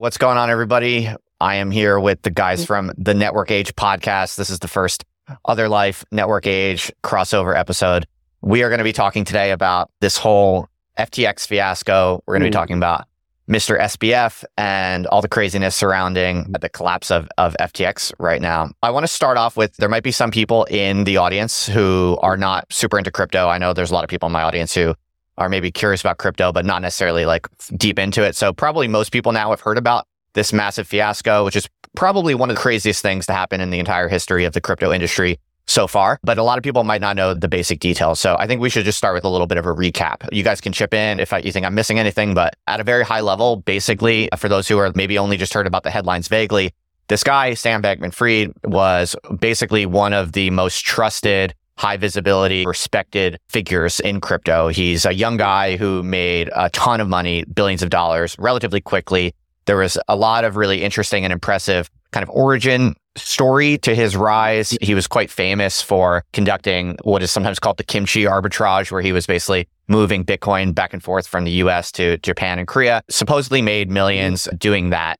What's going on, everybody? I am here with the guys mm. from the Network Age podcast. This is the first Other Life Network Age crossover episode. We are going to be talking today about this whole FTX fiasco. We're going to be mm. talking about Mr. SBF and all the craziness surrounding mm. the collapse of, of FTX right now. I want to start off with there might be some people in the audience who are not super into crypto. I know there's a lot of people in my audience who are maybe curious about crypto, but not necessarily like deep into it. So probably most people now have heard about this massive fiasco, which is probably one of the craziest things to happen in the entire history of the crypto industry so far. But a lot of people might not know the basic details. So I think we should just start with a little bit of a recap. You guys can chip in if you think I'm missing anything, but at a very high level, basically, for those who are maybe only just heard about the headlines vaguely, this guy, Sam Bankman Fried, was basically one of the most trusted high visibility, respected figures in crypto. He's a young guy who made a ton of money, billions of dollars relatively quickly. There was a lot of really interesting and impressive kind of origin story to his rise. He was quite famous for conducting what is sometimes called the kimchi arbitrage, where he was basically moving Bitcoin back and forth from the US to Japan and Korea, supposedly made millions doing that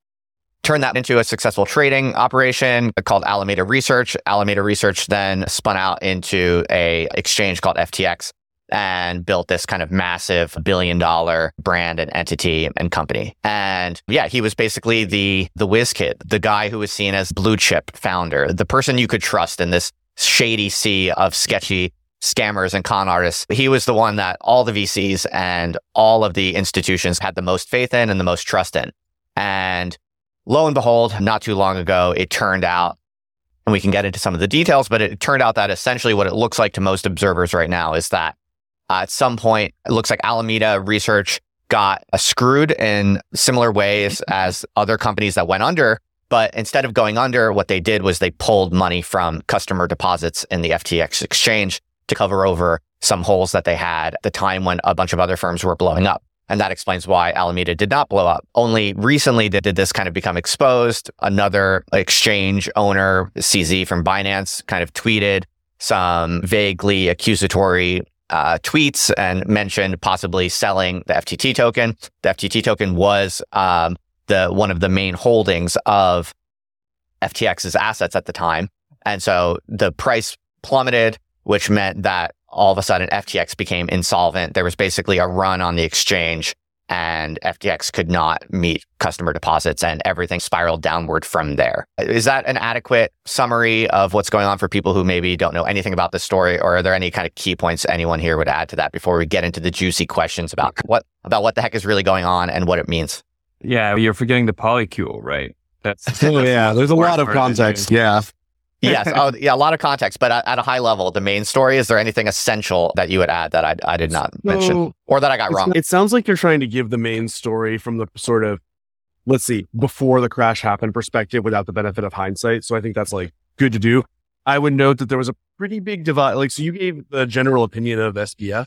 turned that into a successful trading operation called Alameda Research. Alameda Research then spun out into a exchange called FTX and built this kind of massive billion dollar brand and entity and company. And yeah, he was basically the the whiz kid, the guy who was seen as blue chip founder, the person you could trust in this shady sea of sketchy scammers and con artists. He was the one that all the VCs and all of the institutions had the most faith in and the most trust in. And lo and behold, not too long ago, it turned out, and we can get into some of the details, but it turned out that essentially what it looks like to most observers right now is that uh, at some point, it looks like Alameda Research got screwed in similar ways as other companies that went under. But instead of going under, what they did was they pulled money from customer deposits in the FTX exchange to cover over some holes that they had at the time when a bunch of other firms were blowing up. And that explains why Alameda did not blow up. Only recently did this kind of become exposed. Another exchange owner, CZ from Binance, kind of tweeted some vaguely accusatory uh, tweets and mentioned possibly selling the FTT token. The FTT token was um, the one of the main holdings of FTX's assets at the time, and so the price plummeted, which meant that all of a sudden FTX became insolvent. There was basically a run on the exchange and FTX could not meet customer deposits and everything spiraled downward from there. Is that an adequate summary of what's going on for people who maybe don't know anything about the story or are there any kind of key points anyone here would add to that before we get into the juicy questions about what about what the heck is really going on and what it means? Yeah, you're forgetting the polycule, right? That's, oh yeah, there's a lot of context. Yeah yes. Oh, yeah. A lot of context, but at, a high level, the main story. Is there anything essential that you would add that I, I did not so, mention or that I got wrong? It sounds like you're trying to give the main story from the sort of, let's see, before the crash happened perspective without the benefit of hindsight. So I think that's like good to do. I would note that there was a pretty big divide. Like, so you gave the general opinion of SBF.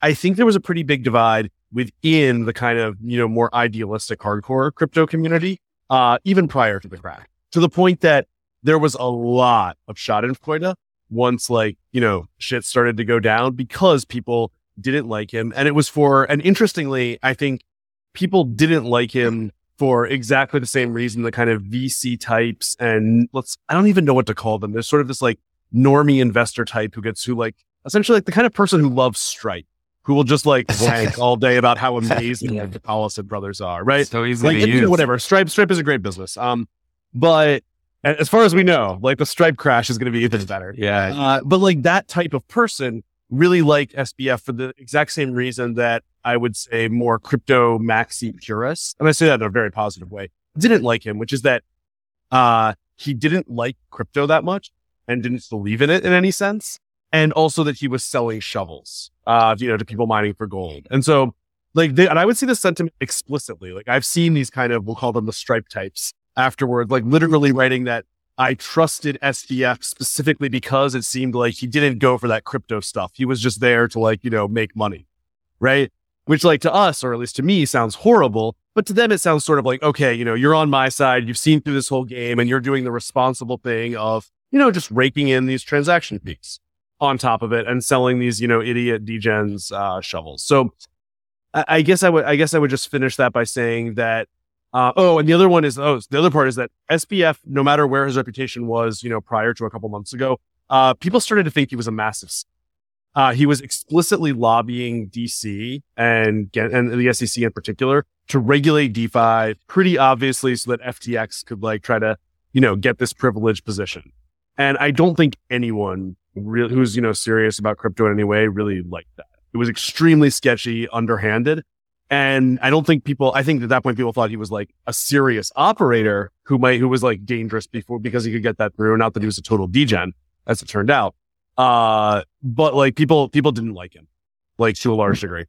I think there was a pretty big divide within the kind of, you know, more idealistic hardcore crypto community, uh, even prior to the crash to the point that there was a lot of Schadenfreude once like, you know, shit started to go down because people didn't like him. And it was for, and interestingly, I think people didn't like him for exactly the same reason the kind of VC types and let's, I don't even know what to call them. There's sort of this like normie investor type who gets who like essentially like the kind of person who loves Stripe, who will just like rank all day about how amazing yeah. the Collison brothers are, right? So easy like, to use. whatever. Stripe, Stripe is a great business. Um, but as far as we know, like the Stripe crash is going to be even better. Yeah. Uh, but like that type of person really liked SBF for the exact same reason that I would say more crypto maxi purists, and I say that in a very positive way, didn't like him, which is that uh, he didn't like crypto that much and didn't believe in it in any sense. And also that he was selling shovels, uh, you know, to people mining for gold. And so like they, and I would see the sentiment explicitly. Like I've seen these kind of, we'll call them the stripe types afterward, like literally writing that I trusted SBF specifically because it seemed like he didn't go for that crypto stuff. He was just there to like, you know, make money. Right. Which like to us, or at least to me, sounds horrible. But to them, it sounds sort of like, okay, you know, you're on my side. You've seen through this whole game and you're doing the responsible thing of, you know, just raking in these transaction fees on top of it and selling these, you know, idiot degens uh, shovels. So I, I guess I would, I guess I would just finish that by saying that Uh, oh, and the other one is oh, the other part is that SBF, no matter where his reputation was, you know, prior to a couple months ago, uh, people started to think he was a massive. Uh, he was explicitly lobbying DC and and the SEC in particular to regulate DeFi pretty obviously, so that FTX could like try to you know get this privileged position. And I don't think anyone really who's you know serious about crypto in any way really liked that. It was extremely sketchy, underhanded, and I don't think people, I think at that point people thought he was like a serious operator who might, who was like dangerous before because he could get that through. Not that he was a total degen as it turned out. Uh, but like people, people didn't like him like to a large degree.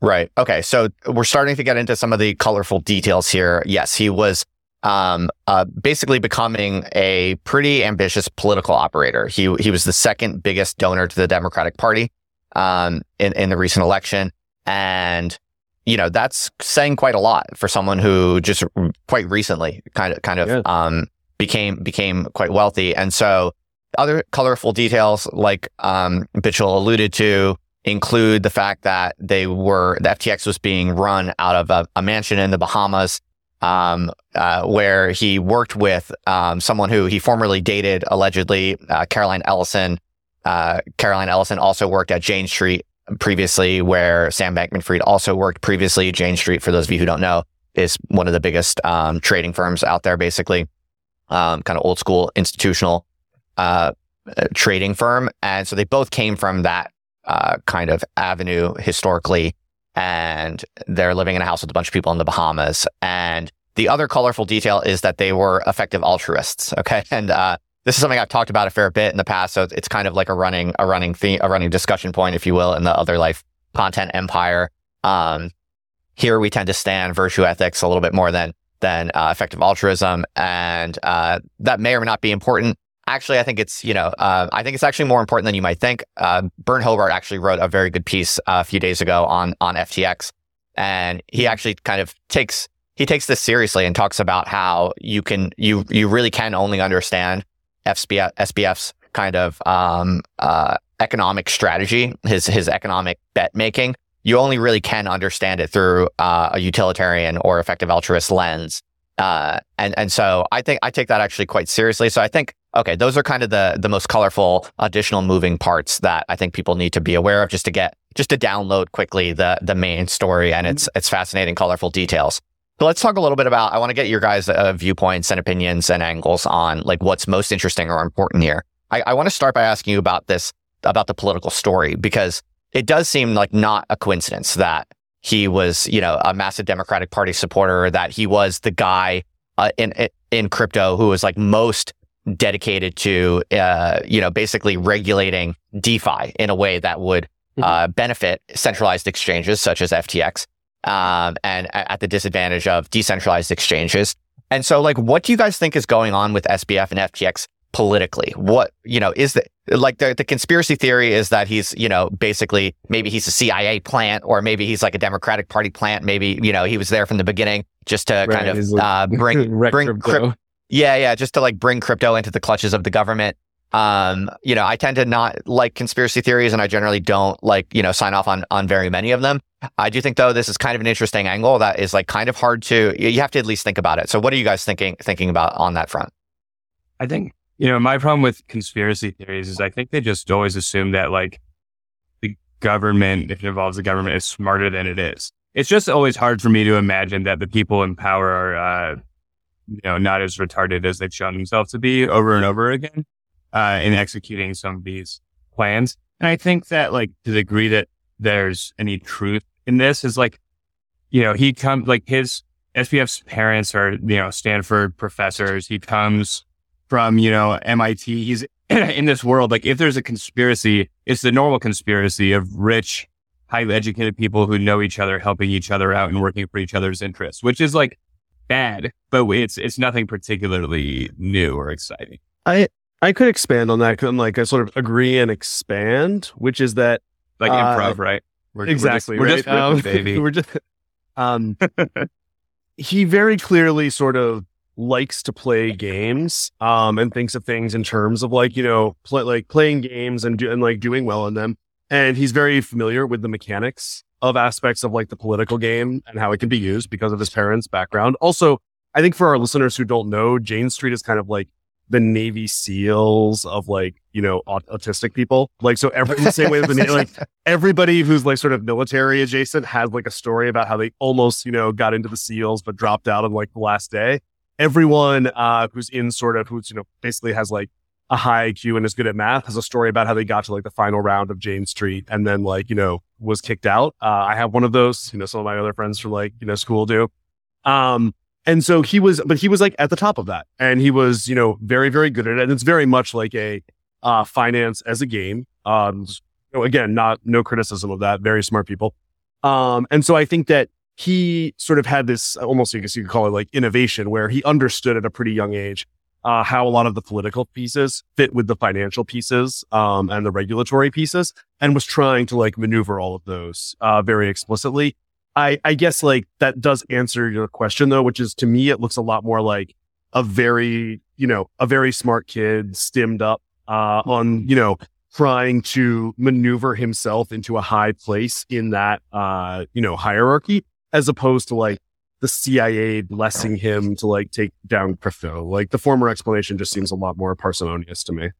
Right. Okay. So we're starting to get into some of the colorful details here. Yes, he was um, uh, basically becoming a pretty ambitious political operator. He he was the second biggest donor to the Democratic Party um, in in the recent election, and you know, that's saying quite a lot for someone who just quite recently kind of, kind of, yeah. um, became, became quite wealthy. And so other colorful details like, um, Bitchel alluded to include the fact that they were, the FTX was being run out of a, a mansion in the Bahamas. Um, uh, where he worked with um, someone who he formerly dated, allegedly, uh, Caroline Ellison. Uh, Caroline Ellison also worked at Jane Street previously, where Sam Bankman Fried also worked previously. Jane Street, for those of you who don't know, is one of the biggest um, trading firms out there, basically, um, kind of old school institutional uh, uh, trading firm. And so they both came from that uh, kind of avenue historically. And they're living in a house with a bunch of people in the Bahamas. And the other colorful detail is that they were effective altruists. Okay. And uh, this is something I've talked about a fair bit in the past. So it's kind of like a running, a running theme, a running discussion point, if you will, in the other life content empire. Um, here we tend to stand virtue ethics a little bit more than than uh, effective altruism, and uh, that may or may not be important. Actually, I think it's you know uh, I think it's actually more important than you might think. Uh, Byrne Hobart actually wrote a very good piece uh, a few days ago on on FTX, and he actually kind of takes he takes this seriously and talks about how you can you you really can only understand SBF, SBF's kind of um, uh, economic strategy, his his economic bet making, you only really can understand it through uh, a utilitarian or effective altruist lens. Uh, and and so I think I take that actually quite seriously. So I think okay, those are kind of the the most colorful additional moving parts that I think people need to be aware of just to get just to download quickly the the main story and its its fascinating, colorful details. So let's talk a little bit about, I want to get your guys' uh, viewpoints and opinions and angles on like what's most interesting or important here. I, I want to start by asking you about this, about the political story, because it does seem like not a coincidence that he was, you know, a massive Democratic Party supporter, that he was the guy uh, in, in crypto who was like most dedicated to, uh, you know, basically regulating DeFi in a way that would mm-hmm. uh, benefit centralized exchanges such as FTX um, and at the disadvantage of decentralized exchanges. And so, like, what do you guys think is going on with SBF and FTX politically? What, you know, is the, like the, the conspiracy theory is that he's, you know, basically maybe he's a CIA plant or maybe he's like a Democratic Party plant. Maybe, you know, he was there from the beginning just to right, kind of uh, bring, bring, crypto. yeah, yeah, just to like bring crypto into the clutches of the government. Um, you know, I tend to not like conspiracy theories and I generally don't like, you know, sign off on, on very many of them. I do think though, this is kind of an interesting angle that is like kind of hard to, you have to at least think about it. So what are you guys thinking, thinking about on that front? I think, you know, my problem with conspiracy theories is I think they just always assume that like the government, if it involves the government, is smarter than it is. It's just always hard for me to imagine that the people in power are, uh, you know, not as retarded as they've shown themselves to be over and over again uh, in executing some of these plans. And I think that like to the degree that there's any truth in this is like, you know, he comes like his SBF's parents are, you know, Stanford professors. He comes from, you know, MIT. He's in this world. Like if there's a conspiracy, it's the normal conspiracy of rich, highly educated people who know each other, helping each other out and working for each other's interests, which is like bad, but it's, it's nothing particularly new or exciting. I, I could expand on that. I'm like, I sort of agree and expand, which is that like uh, improv, right? We're, exactly. We're just, right? we're just um, baby. we're just, um, he very clearly sort of likes to play games, um, and thinks of things in terms of like, you know, play, like playing games and, do, and like doing well in them. and he's very familiar with the mechanics of aspects of like the political game and how it can be used because of his parents' background. Also, I think for our listeners who don't know, Jane Street is kind of like the Navy SEALs of like, you know, aut- autistic people. Like, so every, the same way that the, like everybody who's like sort of military adjacent has like a story about how they almost, you know, got into the SEALs, but dropped out on like the last day. Everyone, uh, who's in sort of, who's, you know, basically has like a high IQ and is good at math has a story about how they got to like the final round of Jane Street and then like, you know, was kicked out. Uh, I have one of those, you know, some of my other friends from like, you know, school do. Um, and so he was, but he was like at the top of that and he was, you know, very, very good at it. And it's very much like a, uh, finance as a game. Um, know, again, not, no criticism of that. Very smart people. Um, and so I think that he sort of had this almost, I guess you could call it like innovation where he understood at a pretty young age uh, how a lot of the political pieces fit with the financial pieces um, and the regulatory pieces, and was trying to like maneuver all of those uh, very explicitly. I, I guess like that does answer your question though, which is to me it looks a lot more like a very you know a very smart kid stimmed up uh, on you know trying to maneuver himself into a high place in that uh, you know hierarchy as opposed to like the CIA blessing him to like take down crypto. Like the former explanation just seems a lot more parsimonious to me.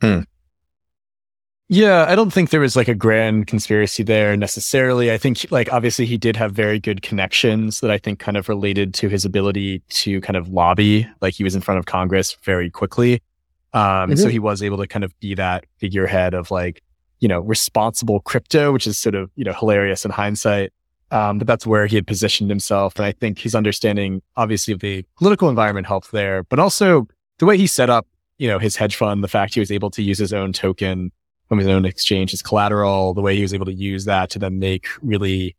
Hmm. Yeah, I don't think there was like a grand conspiracy there necessarily. I think like obviously he did have very good connections that I think kind of related to his ability to kind of lobby. Like he was in front of Congress very quickly. Um, mm-hmm. so he was able to kind of be that figurehead of like, you know, responsible crypto, which is sort of, you know, hilarious in hindsight. Um, but that's where he had positioned himself. And I think his understanding, obviously, of the political environment helped there, but also the way he set up, you know, his hedge fund, the fact he was able to use his own token his own exchange as collateral, the way he was able to use that to then make really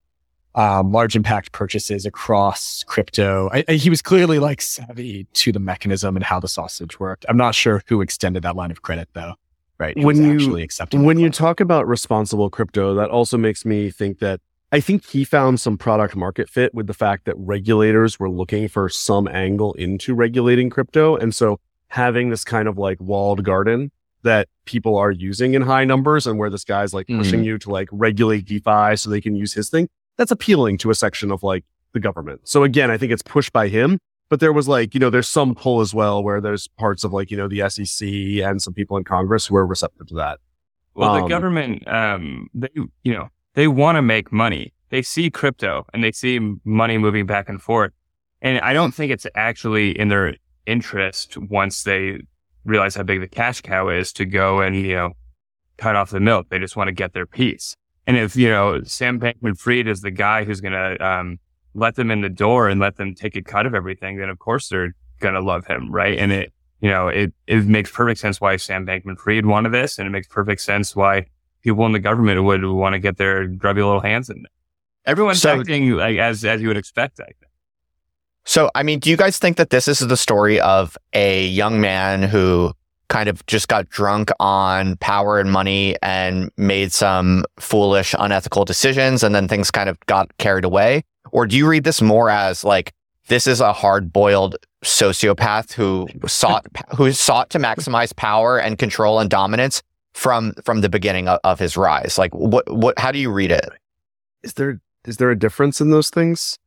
um, large impact purchases across crypto. I, I, he was clearly like savvy to the mechanism and how the sausage worked. I'm not sure who extended that line of credit though. Right. when you when you talk about responsible crypto, that also makes me think that I think he found some product market fit with the fact that regulators were looking for some angle into regulating crypto. And so having this kind of like walled garden that people are using in high numbers and where this guy's like pushing mm. you to like regulate DeFi so they can use his thing, that's appealing to a section of like the government. So again, I think it's pushed by him, but there was like, you know, there's some pull as well where there's parts of like, you know, the SEC and some people in Congress who are receptive to that. Well, um, the government, um, they, you know, they want to make money. They see crypto and they see money moving back and forth. And I don't think it's actually in their interest once they realize how big the cash cow is to go and, you know, cut off the milk. They just want to get their piece. And if, you know, Sam Bankman Fried is the guy who's going to, um, let them in the door and let them take a cut of everything, then of course they're going to love him. Right. And it, you know, it, it makes perfect sense why Sam Bankman Fried wanted this. And it makes perfect sense why people in the government would want to get their grubby little hands in there. Everyone's so, acting like as as you would expect. I think. So, I mean, do you guys think that this is the story of a young man who kind of just got drunk on power and money and made some foolish, unethical decisions, and then things kind of got carried away? Or do you read this more as like this is a hard-boiled sociopath who sought who sought to maximize power and control and dominance from from the beginning of, of his rise? Like, what what? How do you read it? Is there is there a difference in those things?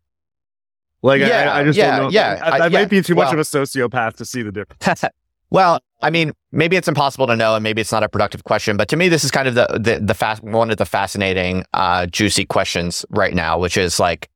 Like, yeah, I, I just yeah, don't know. Yeah, I, I, might be too well, much of a sociopath to see the difference. well, I mean, maybe it's impossible to know, and maybe it's not a productive question. But to me, this is kind of the the, the fast one of the fascinating, uh, juicy questions right now, which is like,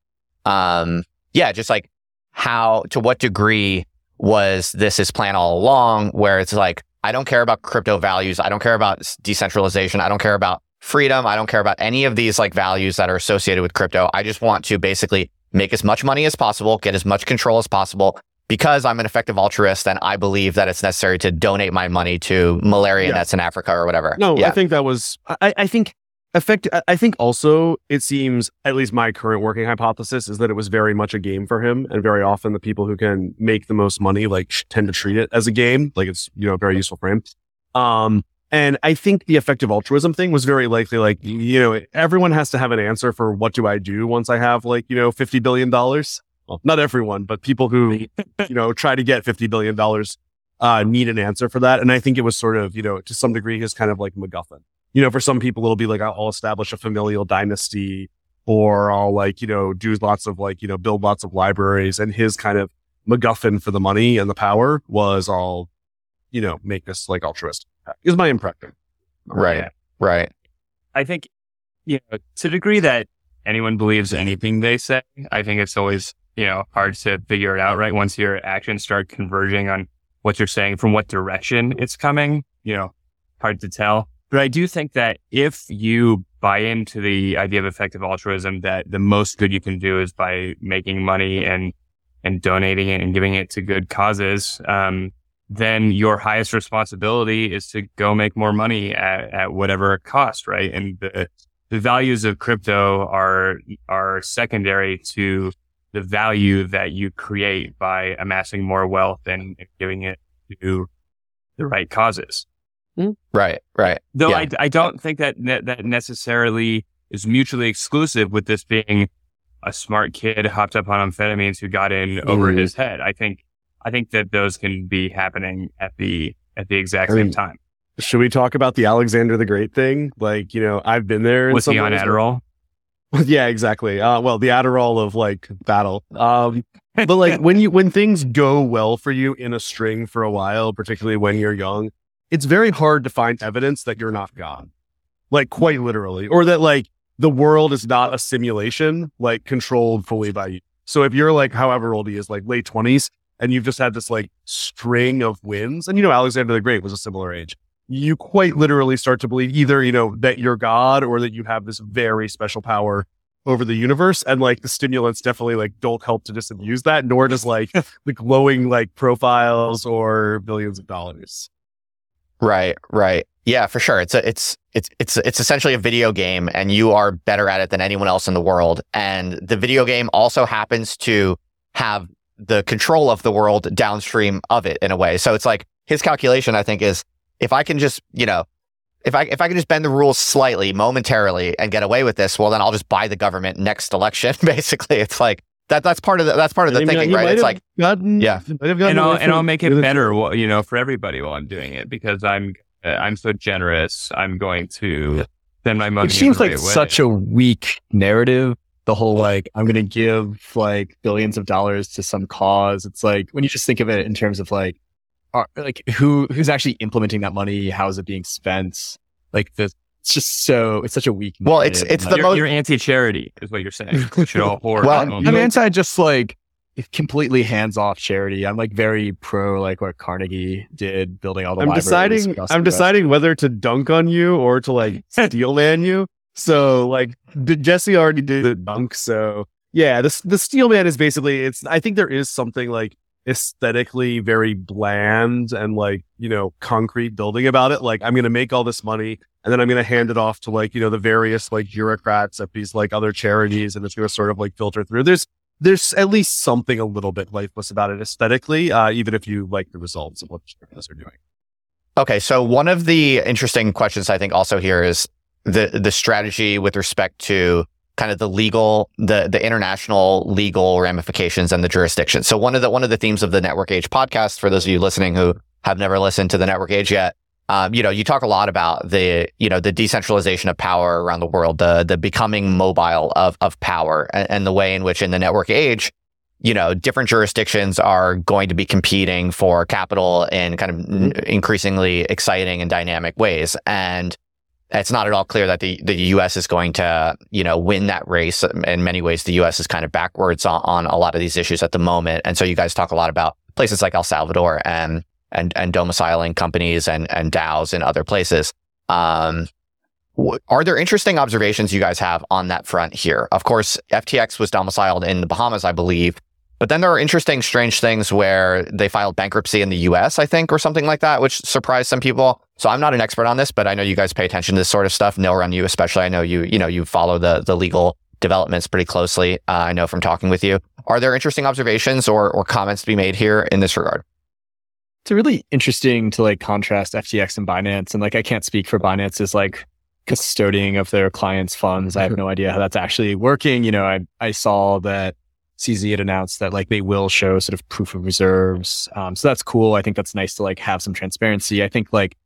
um, yeah, just like how to what degree was this his plan all along? Where it's like, I don't care about crypto values, I don't care about decentralization, I don't care about freedom. I don't care about any of these like values that are associated with crypto. I just want to basically make as much money as possible, get as much control as possible because I'm an effective altruist and I believe that it's necessary to donate my money to malaria yeah. nets in Africa or whatever. No, yeah. I think that was, I, I think effect, I think also it seems, at least my current working hypothesis is that it was very much a game for him. And very often the people who can make the most money, like tend to treat it as a game. Like it's, you know, very useful for him. Um, and I think the effective altruism thing was very likely like, you know, everyone has to have an answer for what do I do once I have like, you know, $50 billion. Well, not everyone, but people who, you know, try to get $50 billion, uh, need an answer for that. And I think it was sort of, you know, to some degree, his kind of like MacGuffin. you know, for some people, it'll be like, I'll establish a familial dynasty or I'll like, you know, do lots of like, you know, build lots of libraries. And his kind of MacGuffin for the money and the power was all, you know, make this like altruistic. Is my impression. Right. Yeah. Right. I think, you know, to the degree that anyone believes anything they say, I think it's always, you know, hard to figure it out, right? Once your actions start converging on what you're saying from what direction it's coming, you know, hard to tell. But I do think that if you buy into the idea of effective altruism, that the most good you can do is by making money and, and donating it and giving it to good causes. Um, then your highest responsibility is to go make more money at, at whatever cost, right? And the, the values of crypto are, are secondary to the value that you create by amassing more wealth and, and giving it to the right causes. Right. Right. Though Yeah. I, I don't think that ne- that necessarily is mutually exclusive with this being a smart kid hopped up on amphetamines who got in over Mhm. his head. I think I think that those can be happening at the at the exact I same mean, time. Should we talk about the Alexander the Great thing? Like, you know, I've been there. Was he on. Adderall? yeah, exactly. Uh, well, the Adderall of like battle. Um, but like when you when things go well for you in a string for a while, particularly when you're young, it's very hard to find evidence that you're not God. Like quite literally, or that like the world is not a simulation, like controlled fully by you. So if you're like however old he is, like late twenties, and you've just had this like string of wins, and you know Alexander the Great was a similar age. You quite literally start to believe either, you know, that you're God or that you have this very special power over the universe. And like the stimulants definitely like don't help to disabuse that, nor does like the glowing like profiles or billions of dollars. Right, right. Yeah, for sure. It's a, it's it's it's it's essentially a video game and you are better at it than anyone else in the world. And the video game also happens to have the control of the world downstream of it in a way. So it's like his calculation I think is if I can just, you know, if I if I can just bend the rules slightly momentarily and get away with this, well then I'll just buy the government next election basically. It's like that that's part of the that's part of the I mean, thinking, right? It's like gotten, Yeah. you might have gotten and I'll and I'll make it better, you know, for everybody while I'm doing it because I'm uh, I'm so generous. I'm going to spend my money. It seems like way. such a weak narrative. The whole like I'm going to give like billions of dollars to some cause. It's like when you just think of it in terms of like, are, like who who's actually implementing that money? How is it being spent? Like the it's just so it's such a weak. Well, it's- it's And, the like, you're, most- you're anti-charity, is what you're saying. We should all hoard. Well, our own I'm money. anti just like completely hands off charity. I'm like very pro like what Carnegie did, building all the. I'm libraries deciding I'm deciding whether to dunk on you or to like steel man you. So like Jesse already did the dunk. So yeah, the the steel man is basically it's I think there is something like aesthetically very bland and like, you know, concrete building about it. Like I'm gonna make all this money and then I'm gonna hand it off to like, you know, the various like bureaucrats at these like other charities and it's gonna sort of like filter through. There's there's at least something a little bit lifeless about it aesthetically, uh, even if you like the results of what the are doing. Okay, so one of the interesting questions I think also here is the the strategy with respect to kind of the legal the the international legal ramifications and the jurisdiction. So one of the one of the themes of the Network Age podcast for those of you listening who have never listened to the Network Age yet, um, you know, you talk a lot about the you know the decentralization of power around the world, the the becoming mobile of of power, and, and the way in which in the Network Age you know, different jurisdictions are going to be competing for capital in kind of n- increasingly exciting and dynamic ways. And it's not at all clear that the, the U.S. is going to, you know, win that race. In many ways, the U.S. is kind of backwards on, on a lot of these issues at the moment. And so you guys talk a lot about places like El Salvador and, and, and domiciling companies and, and DAOs in other places. Um, are there interesting observations you guys have on that front here? Of course, FTX was domiciled in the Bahamas, I believe. But then there are interesting, strange things where they filed bankruptcy in the US, I think, or something like that, which surprised some people. So I'm not an expert on this, but I know you guys pay attention to this sort of stuff. Nil run you, especially. I know you, you know, you follow the the legal developments pretty closely. Uh, I know from talking with you. Are there interesting observations or or comments to be made here in this regard? it's really interesting to like contrast FTX and Binance. And like, I can't speak for Binance as like custodying of their clients' funds. I have no idea how that's actually working. You know, I, I saw that CZ had announced that like they will show sort of proof of reserves. Um, so that's cool. I think that's nice to like have some transparency. I think like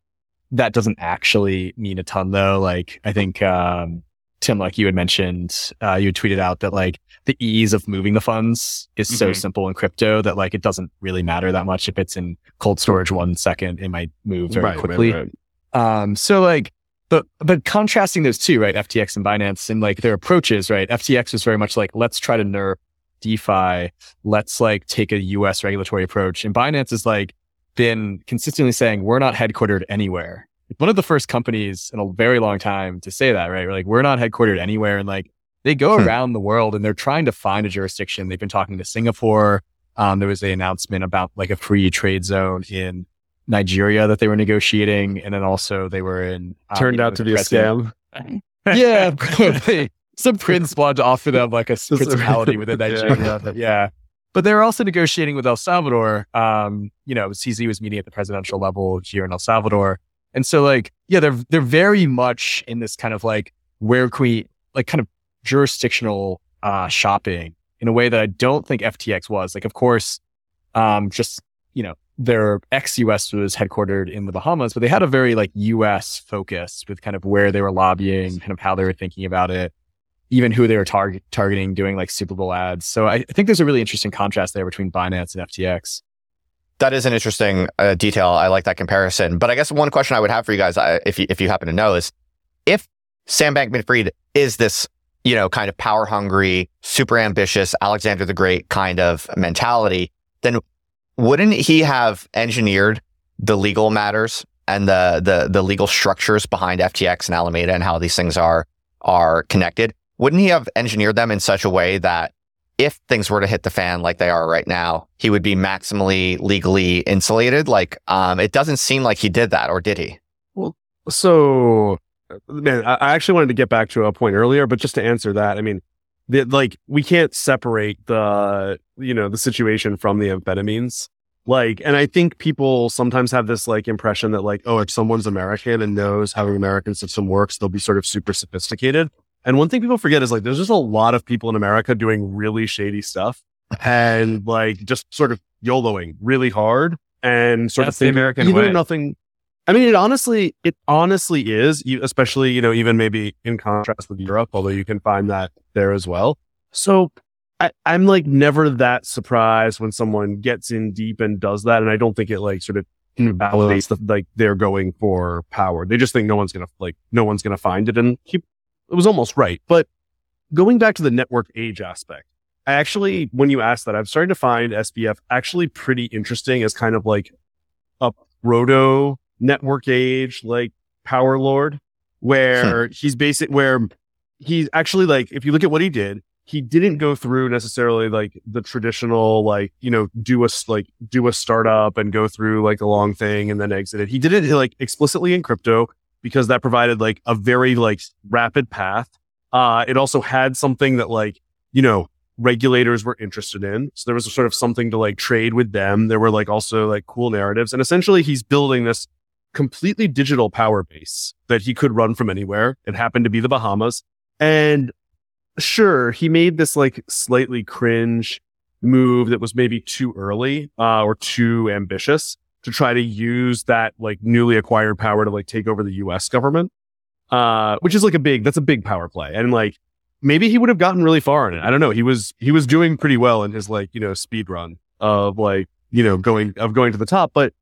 that doesn't actually mean a ton though. Like I think, um, Tim, like you had mentioned, uh, you had tweeted out that like the ease of moving the funds is so Mhm. simple in crypto that like it doesn't really matter that much if it's in cold storage one second, it might move very Right, right, quickly. right. Um, so like, but but contrasting those two, right? FTX and Binance and like their approaches, right? FTX was very much like let's try to nerf DeFi, let's like take a US regulatory approach, and Binance is like been consistently saying we're not headquartered anywhere. One of the first companies in a very long time to say that, right? We're like we're not headquartered anywhere, and like they go Hmm. around the world and they're trying to find a jurisdiction. They've been talking to Singapore. Um, there was an announcement about like a free trade zone in Nigeria that they were negotiating, and then also they were in. uh, Turned know, out to be a scam. Yeah, probably. Some prince wanted to offer them like a principality within Yeah. Nigeria. but yeah, but they were also negotiating with El Salvador. Um, you know, CZ was meeting at the presidential level here in El Salvador, and so like, yeah, they're they're very much in this kind of like where can we like kind of jurisdictional uh shopping in a way that I don't think FTX was. Like, of course, um, just you know, their ex-US was headquartered in the Bahamas, but they had a very like US focus with kind of where they were lobbying, kind of how they were thinking about it, even who they were target targeting, doing like Super Bowl ads. So I, I think there's a really interesting contrast there between Binance and FTX. That is an interesting uh, detail. I like that comparison. But I guess one question I would have for you guys, uh, if you, if you happen to know, is if Sam Bankman-Fried is this, you know, kind of power hungry, super ambitious, Alexander the Great kind of mentality, then wouldn't he have engineered the legal matters and the the the legal structures behind FTX and Alameda and how these things are are connected? Wouldn't he have engineered them in such a way that if things were to hit the fan like they are right now, he would be maximally legally insulated. Like, um, it doesn't seem like he did that, or did he? Well, so, man, I I actually wanted to get back to a point earlier, but just to answer that, I mean, the, like we can't separate the you know the situation from the amphetamines. Like, and I think people sometimes have this like impression that like, oh, if someone's American and knows how the American system works, they'll be sort of super sophisticated. And one thing people forget is like, there's just a lot of people in America doing really shady stuff and like just sort of YOLOing really hard and sort That's of the thinking American either way. nothing. I mean, it honestly, it honestly is, you- especially, you know, even maybe in contrast with Europe, although you can find that there as well. So I, I'm like never that surprised when someone gets in deep and does that. And I don't think it like sort of invalidates the, like they're going for power. They just think no one's going to like, no one's going to find it. And he, it was almost right. But going back to the network age aspect, I actually, when you asked that, I'm starting to find SBF actually pretty interesting as kind of like a proto network age, like power lord, where hmm. he's basic, where he's actually like, if you look at what he did, he didn't go through necessarily like the traditional, like, you know, do a, like, do a startup and go through like a long thing and then exit it. He did it like explicitly in crypto because that provided like a very like rapid path. Uh, it also had something that like, you know, regulators were interested in. So there was sort of something to like trade with them. There were like also like cool narratives. And essentially he's building this completely digital power base that he could run from anywhere. It happened to be the Bahamas. And sure, he made this like slightly cringe move that was maybe too early, uh, or too ambitious to try to use that like newly acquired power to like take over the US government. Uh, which is like a big, that's a big power play. And like, maybe he would have gotten really far in it. I don't know. He was he was doing pretty well in his like you know speed run of like you know going of going to the top. But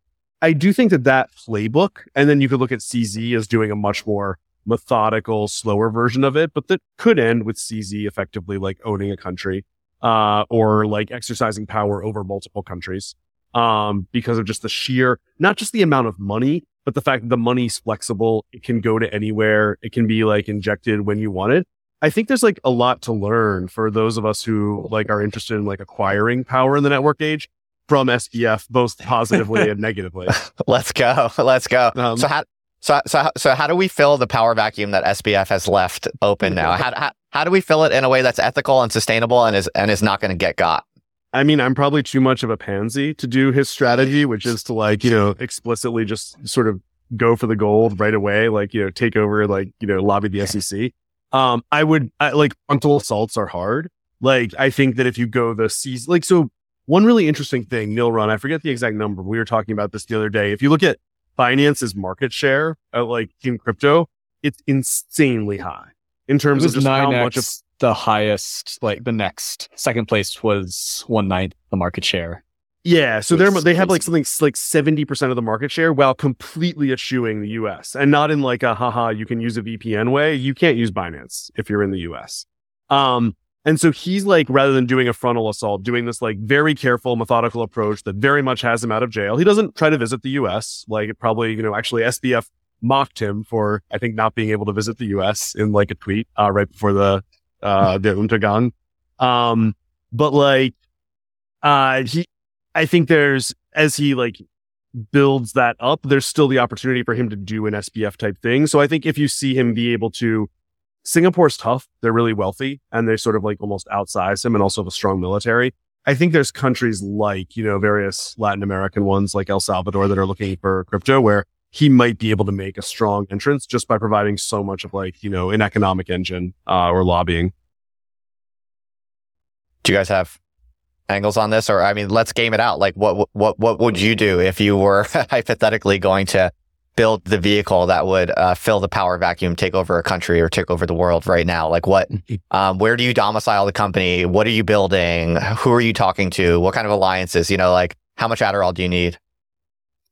I do think that that playbook, and then you could look at CZ as doing a much more methodical, slower version of it, but that could end with CZ effectively like owning a country, uh, or like exercising power over multiple countries, um, because of just the sheer not just the amount of money. But the fact that the money's flexible, it can go to anywhere. It can be like injected when you want it. I think there's like a lot to learn for those of us who like are interested in like acquiring power in the network age from SBF, both positively and negatively. Let's go. Let's go. Um, so how so so so how do we fill the power vacuum that SBF has left open now? How how, how do we fill it in a way that's ethical and sustainable and is and is not going to get got? I mean, I'm probably too much of a pansy to do his strategy, which is to like, you know, explicitly just sort of go for the gold right away, like, you know, take over, like, you know, lobby the SEC. Um, I would, I, like, frontal assaults are hard. Like, I think that if you go the seas, like, so one really interesting thing, Neil Run, I forget the exact number. We were talking about this the other day. If you look at Binance's market share, uh, like in crypto, it's insanely high in terms of just how much of the highest. Like the next second place was one ninth the market share. Yeah, so they're they have like something like seventy percent of the market share, while completely eschewing the U.S. and not in like a haha you can use a VPN way. You can't use Binance if you're in the U.S. Um, and so he's like rather than doing a frontal assault, doing this like very careful, methodical approach that very much has him out of jail. He doesn't try to visit the U.S. Like it probably you know actually SBF mocked him for I think not being able to visit the U.S. in like a tweet uh, right before the uh the Untergang. Um, but like uh he I think there's as he like builds that up, there's still the opportunity for him to do an SBF type thing. So I think if you see him be able to, Singapore's tough. They're really wealthy and they sort of like almost outsize him and also have a strong military. I think there's countries like, you know, various Latin American ones like El Salvador that are looking for crypto where he might be able to make a strong entrance just by providing so much of like, you know, an economic engine, uh, or lobbying. Do you guys have angles on this, or I mean, let's game it out. Like, what what what would you do if you were hypothetically going to build the vehicle that would uh, fill the power vacuum, take over a country or take over the world right now? Like, what? Um, where do you domicile the company? What are you building? Who are you talking to? What kind of alliances? You know, like how much Adderall do you need?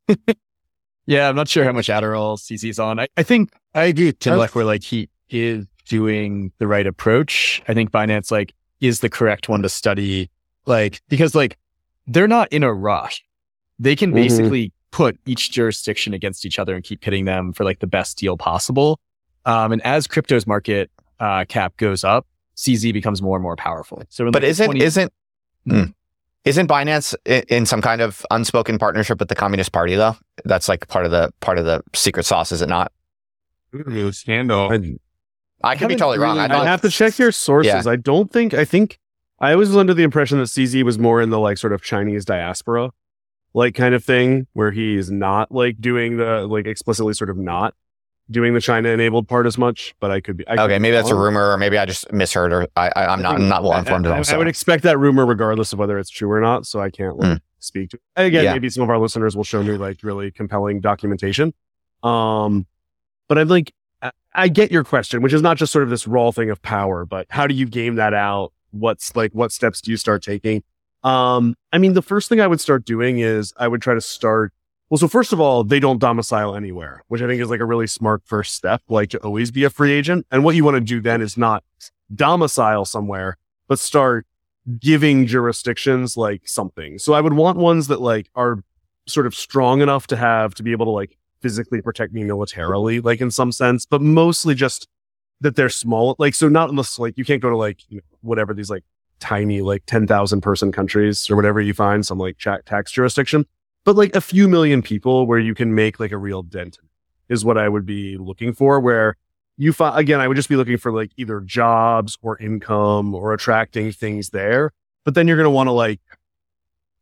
Yeah, I'm not sure how much Adderall CZ's on. I, I think I agree Tim Leck where like he is doing the right approach. I think Binance like is the correct one to study, like because like they're not in a rush. They can Mhm. basically put each jurisdiction against each other and keep hitting them for like the best deal possible. Um, and as crypto's market uh, cap goes up, CZ becomes more and more powerful. So, in, But like, isn't 20 isn't mm. Isn't Binance in, in some kind of unspoken partnership with the Communist Party though? That's like part of the part of the secret sauce, is it not? Ooh, scandal. I could be haven't totally wrong. really- I I thought have to check your sources. I don't think. I think I was under the impression that CZ was more in the like sort of Chinese diaspora, like kind of thing, where he's not like doing the like explicitly sort of not doing the China enabled part as much. But I could be. I could Okay, be maybe that's a rumor, or maybe I just misheard, or I, I, I'm I not I'm not well informed I, at all. So. I would expect that rumor regardless of whether it's true or not. So I can't like, speak to. it. And again, Yeah. maybe some of our listeners will show me like really compelling documentation. Um, but I'm like, I, I get your question, which is not just sort of this raw thing of power, but how do you game that out? What's like, what steps do you start taking? Um, I mean, the first thing I would start doing is I would try to start. Well, so first of all, they don't domicile anywhere, which I think is like a really smart first step, like to always be a free agent. And what you want to do then is not domicile somewhere, but start giving jurisdictions like something. So I would want ones that like are sort of strong enough to have to be able to like physically protect me militarily, like in some sense, but mostly just that they're small. Like, so not unless like you can't go to like, you know, whatever these like tiny, like 10,000 person countries or whatever you find some like tax jurisdiction, but like a few million people where you can make like a real dent is what I would be looking for where you find, again, I would just be looking for like either jobs or income or attracting things there. But then you're going to want to like,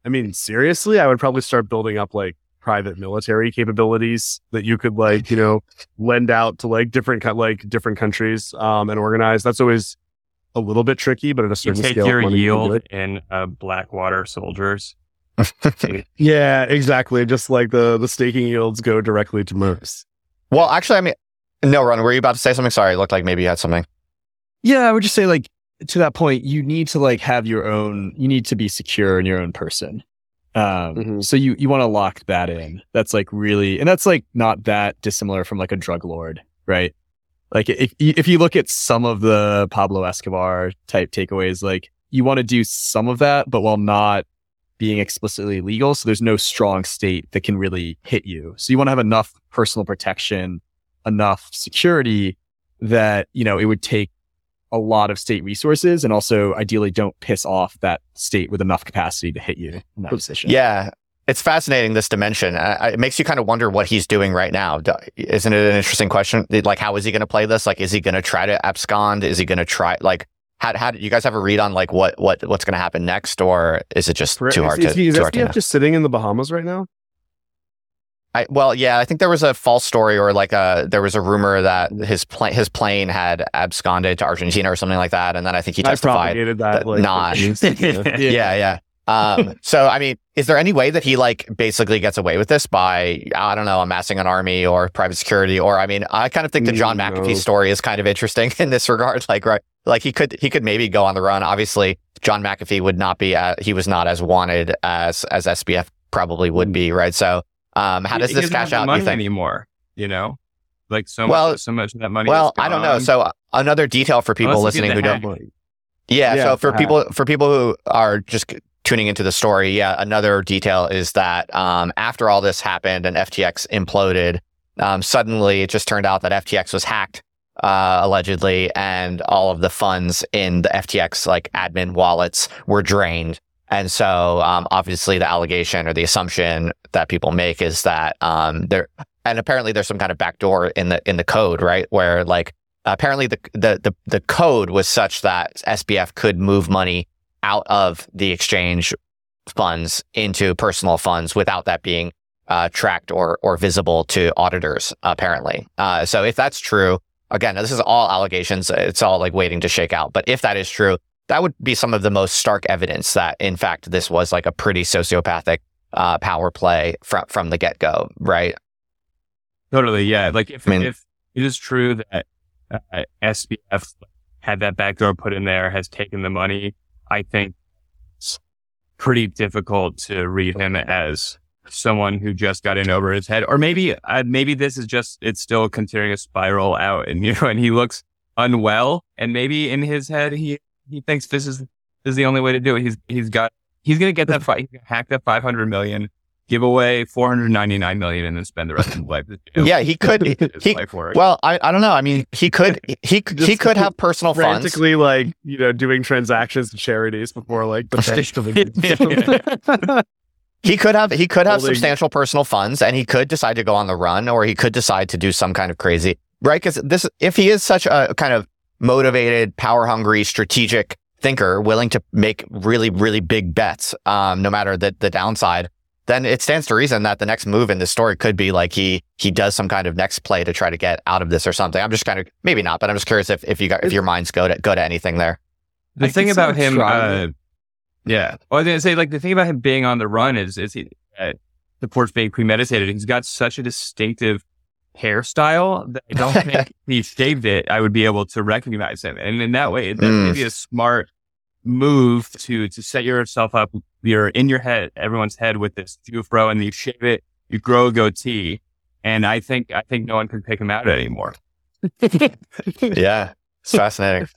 I mean, seriously, I would probably start building up like private military capabilities that you could like, you know, lend out to like different, like different countries, um, and organize. That's always a little bit tricky, but at a You certain take scale, your yield in uh, Blackwater soldiers. Yeah, exactly. Just like the, the staking yields go directly to MERS. well, actually, I mean, no, Ron, were you about to say something? Sorry, it looked like maybe you had something. Yeah, I would just say like to that point, you need to like have your own. You need to be secure in your own person. Um, Mhm. so you you want to lock that in. That's like really, and that's like not that dissimilar from like a drug lord, right? Like if if you look at some of the Pablo Escobar type takeaways, like you want to do some of that, but while not being explicitly legal. So there's no strong state that can really hit you. So you want to have enough personal protection, enough security that, you know, it would take a lot of state resources and also ideally don't piss off that state with enough capacity to hit you in that hmm. position. Yeah, it's fascinating this dimension. It makes you kind of wonder what he's doing right now. Isn't it an interesting question? Like, how is he going to play this? Like, is he going to try to abscond? Is he going to try like? How, how do you guys have a read on like what what what's going to happen next, or is it just too hard is, to? is, he- is to just sitting in the Bahamas right now? I, well, yeah, I think there was a false story or like a there was a rumor that his plane his plane had absconded to Argentina or something like that, and then I think he I testified. propagated that. that like, not. Yeah, yeah. Um, so, I mean, is there any way that he like basically gets away with this by, I don't know, amassing an army or private security? Or, I mean, I kind of think the John Mm, McAfee no. story is kind of interesting in this regard. Like, right, like he could, he could maybe go on the run. Obviously, John McAfee would not be, uh, he was not as wanted as, as SBF probably would be, right? So, um, how does he this doesn't cash out, you think? anymore? You know, like so Well- much, so much of that money. Well, I don't know. So, uh, another detail for people Unless listening who don't. Yeah, Yeah, so for people for people who are just tuning into the story, yeah, another detail is that um, after all this happened and FTX imploded, um, suddenly it just turned out that FTX was hacked uh, allegedly, and all of the funds in the FTX like admin wallets were drained. And so, um, obviously, the allegation or the assumption that people make is that um, there, and apparently, there's some kind of backdoor in the in the code, right, where like apparently the, the the the code was such that SBF could move money out of the exchange funds into personal funds without that being uh, tracked or or visible to auditors. Apparently, uh, so if that's true, again, this is all allegations. It's all like waiting to shake out. But if that is true, that would be some of the most stark evidence that, in fact, this was like a pretty sociopathic uh, power play from from the get go, right? Totally, yeah. Like if I mean- if it is true that uh, SBF had that backdoor put in there, has taken the money, I think it's pretty difficult to read him as someone who just got in over his head, or maybe uh, maybe this is just it's still continuing a spiral out, and you know, and he looks unwell, and maybe in his head he he thinks this is this is the only way to do it. He's he's got he's gonna get that fi- he's gonna hack that five hundred million. Give away 499 million and then spend the rest of his life. in jail. Yeah, he could. His He, life well, I, I don't know. I mean, he could he he could have personal funds. frantically like you know doing transactions to charities before like the bank delivers. He could have he could have Holding- substantial personal funds, and he could decide to go on the run, or he could decide to do some kind of crazy right. Because this, if he is such a kind of motivated, power hungry, strategic thinker, willing to make really really big bets, um, no matter the the downside, then it stands to reason that the next move in this story could be like he he does some kind of next play to try to get out of this or something. I'm just kind of maybe not, but I'm just curious if if you got if your minds go to go to anything there. the I thing about him him, uh, yeah. Well, I was gonna say, like, the thing about him being on the run is, is he, uh, the port's being premeditated. He's got such a distinctive hairstyle that I don't think if he shaved it, I would be able to recognize him. And in that way, that Mm. may be a smart move to, to set yourself up. You're in your head, everyone's head with this Jufro and you shave it, you grow a goatee. And I think, I think no one can pick him out anymore. Yeah, it's fascinating.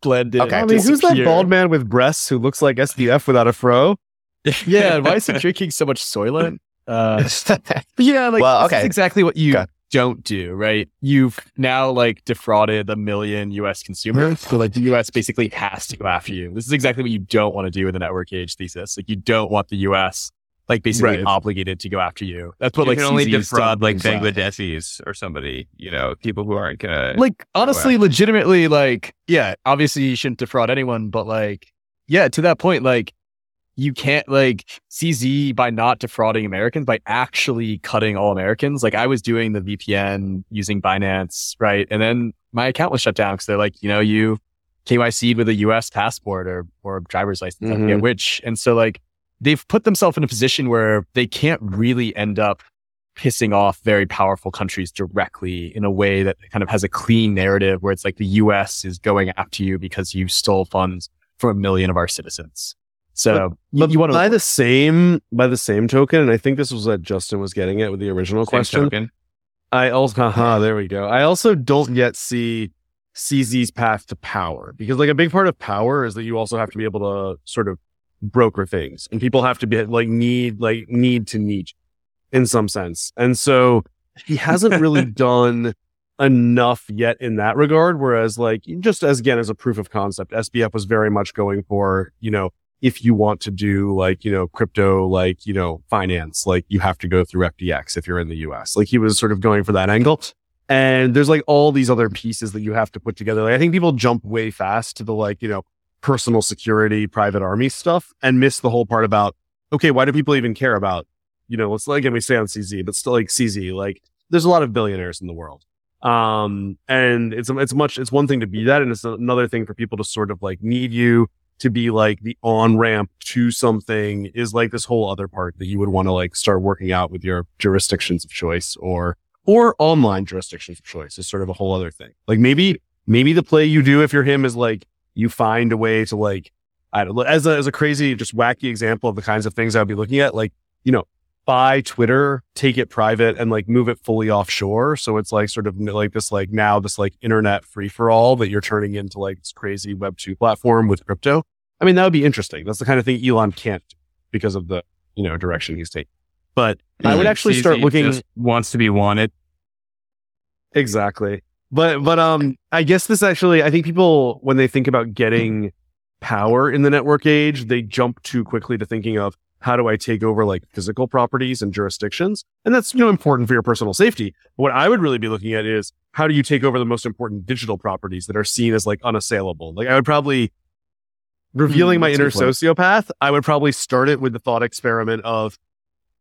Blended. Okay. I mean, who's that bald man with breasts who looks like SBF without a fro? Yeah, why is he drinking so much Soylent? Uh, but yeah, like Well, this is okay. exactly what you Okay. Don't do, right? You've now like defrauded a million US consumers. So like the US basically has to go after you. This is exactly what you don't want to do in the network age thesis. Like you don't want the US like basically Right. obligated to go after you. That's what you like can only CZ is defraud like doing. Bangladeshis or somebody, you know, people who aren't gonna. like honestly legitimately like yeah obviously you shouldn't defraud anyone but like yeah to that point like you can't like cz by not defrauding americans by actually cutting all americans like i was doing the vpn using binance right and then my account was shut down because they're like you know you kyc'd with a us passport or or driver's license Mhm. which and so like they've put themselves in a position where they can't really end up pissing off very powerful countries directly in a way that kind of has a clean narrative where it's like the US is going after you because you stole funds from a million of our citizens. So you, But you want by the same by the same token, and I think this was what Justin was getting at with the original Same question. token. I also, haha, uh-huh, there we go. I also don't yet see CZ's path to power because, like, a big part of power is that you also have to be able to sort of broker things, and people have to be like need, like, need to need in some sense. And so he hasn't really done enough yet in that regard. Whereas, like, just as again as a proof of concept, SBF was very much going for, you know, if you want to do like, you know, crypto, like, you know, finance, like you have to go through FTX if you're in the US. Like he was sort of going for that angle. And there's like all these other pieces that you have to put together. Like, I think people jump way fast to the like, you know, personal security, private army stuff and miss the whole part about, okay, why do people even care about, you know, let's like, again, we say on CZ, but still like CZ, like there's a lot of billionaires in the world. Um, and it's, it's much, it's one thing to be that. And it's another thing for people to sort of like need you to be like the on ramp to something is like this whole other part that you would want to like start working out with your jurisdictions of choice or, or online jurisdictions of choice is sort of a whole other thing. Like maybe, maybe the play you do if you're him is like you find a way to like, I don't as a, as a crazy, just wacky example of the kinds of things I would be looking at, like, you know, buy Twitter, take it private and like move it fully offshore. So it's like sort of like this, like now this like internet free for all that you're turning into like this crazy web two platform with crypto. I mean, that would be interesting. That's the kind of thing Elon can't do because of the, you know, direction he's taking. But I would actually start looking wants to be wanted. exactly. But, but, um, I guess this actually, I think people, when they think about getting power in the network age, they jump too quickly to thinking of, how do I take over like physical properties and jurisdictions? And that's, you know, important for your personal safety. But What I would really be looking at is how do you take over the most important digital properties that are seen as like unassailable? Like I would probably revealing Hmm, my inner sociopath. I would probably start it with the thought experiment of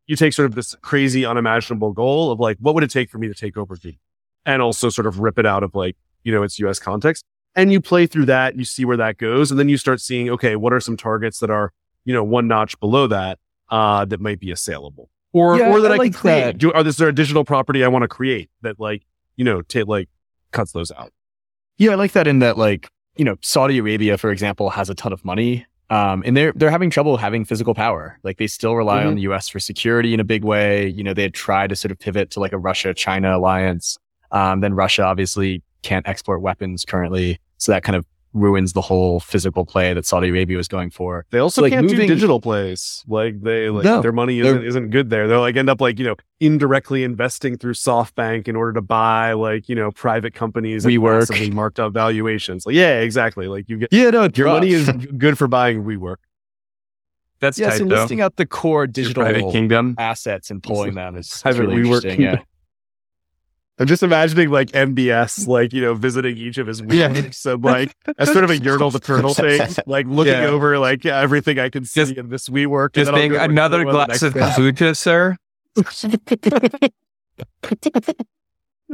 you take sort of this crazy unimaginable goal of like, what would it take for me to take over G? And also sort of rip it out of like, you know, its US context. And you play through that, you see where that goes. And then you start seeing, okay, what are some targets that are you know, one notch below that, uh, that might be assailable or, Yeah, or that I I, like can create. that. Do, are, is there a digital property I want to create that like, you know, ta like cuts those out? Yeah, I like that in that like, you know, Saudi Arabia, for example, has a ton of money. Um, and they're they're having trouble having physical power. Like they still rely on the US for security in a big way. You know, they had tried to sort of pivot to like a Russia China alliance. Um, then Russia obviously can't export weapons currently. So that kind of ruins the whole physical play that Saudi Arabia was going for. They also Like, can't moving- do digital plays. Like they, like No, their money they're- isn't, isn't good there. They'll like end up like, you know, indirectly investing through SoftBank in order to buy like, you know, private companies at WeWork. massively marked up valuations. Like, yeah, exactly. Like you get Yeah, no, your money is good for buying WeWork. That's yeah, tight so though. listing out the core digital private kingdom. assets and pulling them is, is Private really WeWork interesting. Yeah. I'm just imagining like MBS, like, you know, visiting each of his Yeah. weeks and like, as sort of a Yertle the Turtle thing, like looking Yeah. over like everything I can see Just- in this WeWork. and Just then being like, another go on the glass of one. kombucha, sir.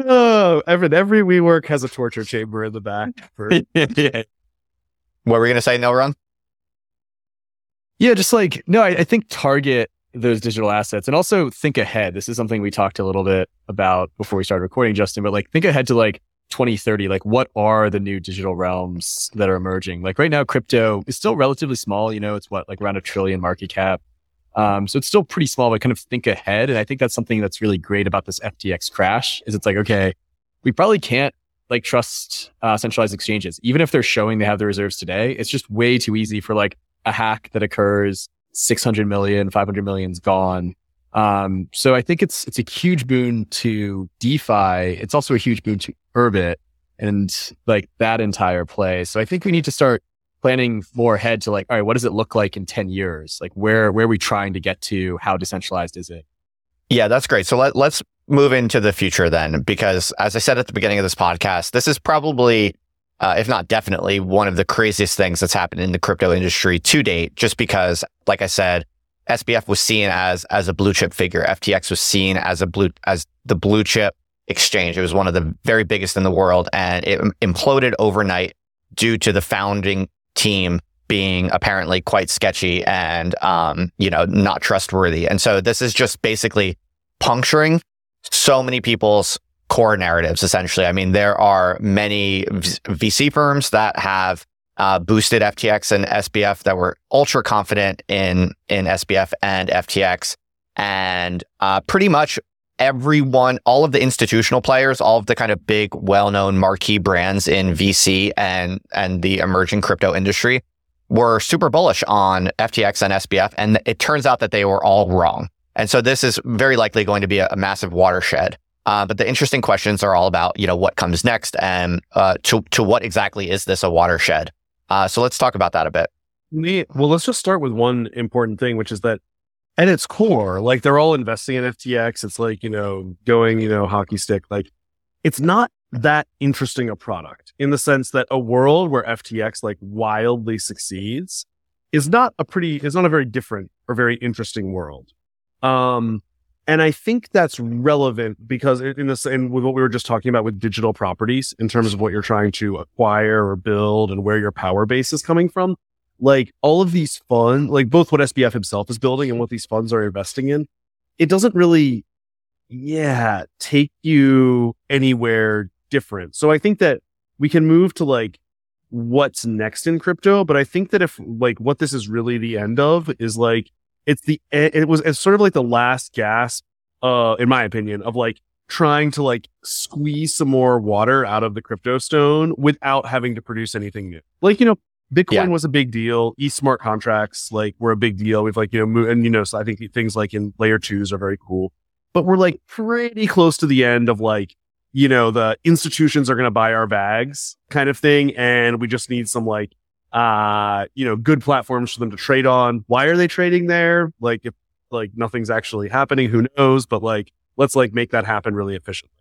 Oh, every every WeWork has a torture chamber in the back. For, yeah. What were we going to say, no run? Yeah, just like no, I, I think target those digital assets and also think ahead. This is something we talked a little bit about before we started recording, Justin. But like think ahead to like 2030. Like what are the new digital realms that are emerging? Like right now, crypto is still relatively small. You know, it's what like around a trillion market cap. Um, so it's still pretty small, but kind of think ahead. And I think that's something that's really great about this FTX crash is it's like, okay, we probably can't like trust uh, centralized exchanges, even if they're showing they have the reserves today. It's just way too easy for like a hack that occurs 600 million, 500 million's gone. Um, so I think it's, it's a huge boon to DeFi. It's also a huge boon to Urbit and like that entire play. So I think we need to start planning more ahead to like, all right, what does it look like in 10 years? Like where, where are we trying to get to? How decentralized is it? Yeah, that's great. So let, let's move into the future then, because as I said at the beginning of this podcast, this is probably, uh, if not definitely, one of the craziest things that's happened in the crypto industry to date. Just because, like I said, SBF was seen as as a blue chip figure. FTX was seen as a blue as the blue chip exchange. It was one of the very biggest in the world, and it imploded overnight due to the founding team being apparently quite sketchy and um, you know not trustworthy. And so this is just basically puncturing so many people's core narratives. Essentially, I mean there are many VC firms that have uh, boosted FTX and SBF that were ultra confident in in SBF and FTX, and uh, pretty much everyone, all of the institutional players, all of the kind of big, well-known marquee brands in VC and and the emerging crypto industry were super bullish on FTX and SBF, and it turns out that they were all wrong. And so this is very likely going to be a, a massive watershed. Uh, but the interesting questions are all about, you know, what comes next and uh, to to what exactly is this a watershed? Uh, so let's talk about that a bit. Well, let's just start with one important thing, which is that at its core, like they're all investing in FTX. It's like, you know, going, you know, hockey stick. Like it's not that interesting a product in the sense that a world where FTX like wildly succeeds is not a pretty, is not a very different or very interesting world. Um, and I think that's relevant because in this, and with what we were just talking about with digital properties in terms of what you're trying to acquire or build and where your power base is coming from, like all of these funds, like both what SBF himself is building and what these funds are investing in, it doesn't really, yeah, take you anywhere different. So I think that we can move to like what's next in crypto. But I think that if like what this is really the end of is like, it's the, it was, it's sort of like the last gasp, uh, in my opinion, of like trying to like squeeze some more water out of the crypto stone without having to produce anything new. Like, you know, Bitcoin yeah. was a big deal. E smart contracts like were a big deal. We've like, you know, and you know, so I think things like in layer twos are very cool, but we're like pretty close to the end of like, you know, the institutions are going to buy our bags kind of thing. And we just need some like, uh, you know, good platforms for them to trade on. Why are they trading there? Like if like nothing's actually happening, who knows? But like, let's like make that happen really efficiently.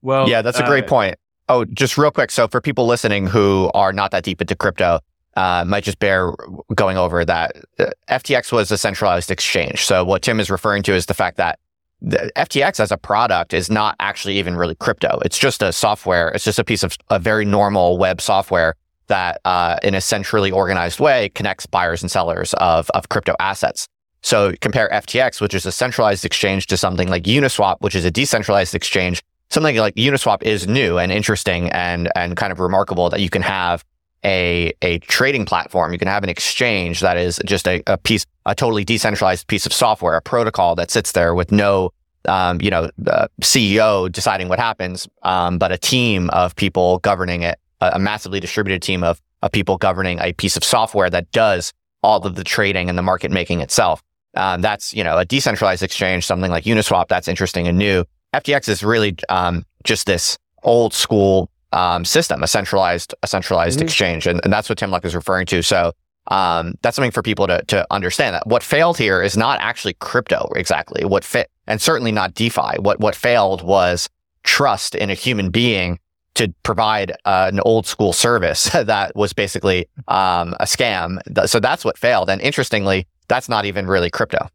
Well, yeah, that's a great uh, point. Oh, just real quick. So for people listening who are not that deep into crypto, uh, might just bear going over that uh, FTX was a centralized exchange. So what Tim is referring to is the fact that the FTX as a product is not actually even really crypto. It's just a software. It's just a piece of a very normal web software that, uh, in a centrally organized way, connects buyers and sellers of of crypto assets. So compare FTX, which is a centralized exchange, to something like Uniswap, which is a decentralized exchange. Something like Uniswap is new and interesting and and kind of remarkable that you can have a a trading platform. You can have an exchange that is just a, a piece, a totally decentralized piece of software, a protocol that sits there with no, um, you know, CEO deciding what happens, um, but a team of people governing it, a, massively distributed team of of people governing a piece of software that does all of the trading and the market making itself. Um, that's you know a decentralized exchange, something like Uniswap. That's interesting and new. FTX is really um, just this old school um, system, a centralized, a centralized mm-hmm. exchange. And, and that's what Tim Luck is referring to. So um, that's something for people to, to understand that what failed here is not actually crypto exactly. What fit and certainly not DeFi. What, what failed was trust in a human being to provide uh, an old school service that was basically um, a scam. So that's what failed. And interestingly, that's not even really crypto.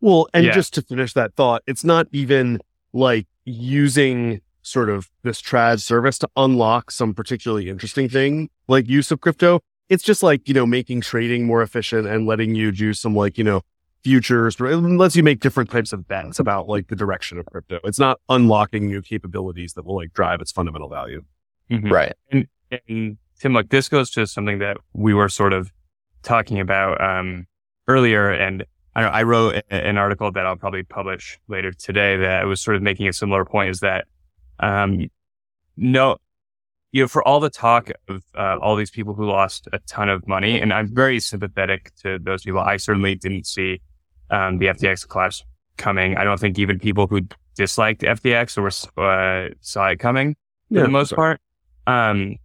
Well, and yeah. just to finish that thought, it's not even like using sort of this trad service to unlock some particularly interesting thing like use of crypto. It's just like, you know, making trading more efficient and letting you do some like, you know, futures, it lets you make different types of bets about like the direction of crypto. It's not unlocking new capabilities that will like drive its fundamental value. Mm-hmm. Right. And, and Tim, like this goes to something that we were sort of talking about um, earlier. And I, know, I wrote an article that I'll probably publish later today that was sort of making a similar point is that um, no, you know, for all the talk of uh, all these people who lost a ton of money, and I'm very sympathetic to those people. I certainly didn't see um, the FTX collapse coming. I don't think even people who disliked FTX or uh, saw it coming for yeah, the most sorry. part. Um,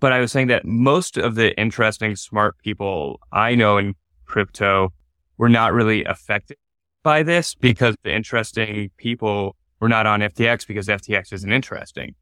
but I was saying that most of the interesting, smart people I know in crypto were not really affected by this because the interesting people we're not on FTX because FTX isn't interesting.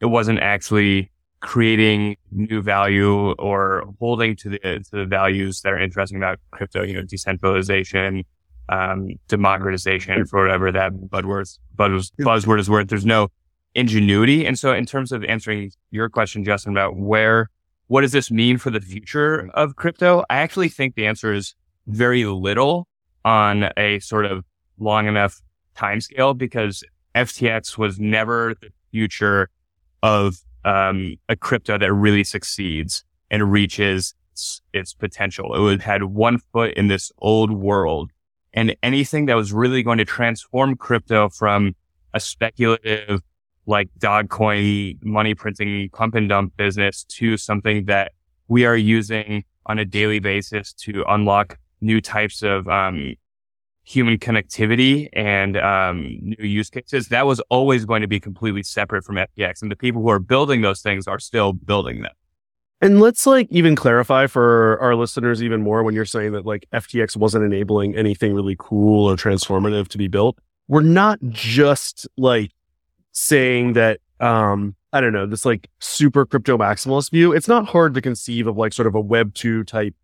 It wasn't actually creating new value or holding to the to the values that are interesting about crypto, you know, decentralization, um, democratization, for whatever that buzzword buzz, buzzword is worth. There's no ingenuity. And so in terms of answering your question, Justin, about where what does this mean for the future of crypto? I actually think the answer is very little on a sort of long enough timescale because FTX was never the future of um, a crypto that really succeeds and reaches its, its potential. It would, had one foot in this old world and anything that was really going to transform crypto from a speculative, like Dogecoin money printing pump and dump business to something that we are using on a daily basis to unlock new types of um, human connectivity and um, new use cases, that was always going to be completely separate from FTX. And the people who are building those things are still building them. And let's like even clarify for our listeners even more when you're saying that like FTX wasn't enabling anything really cool or transformative to be built. We're not just like saying that um I don't know, this like super crypto maximalist view. It's not hard to conceive of like sort of a web 2 type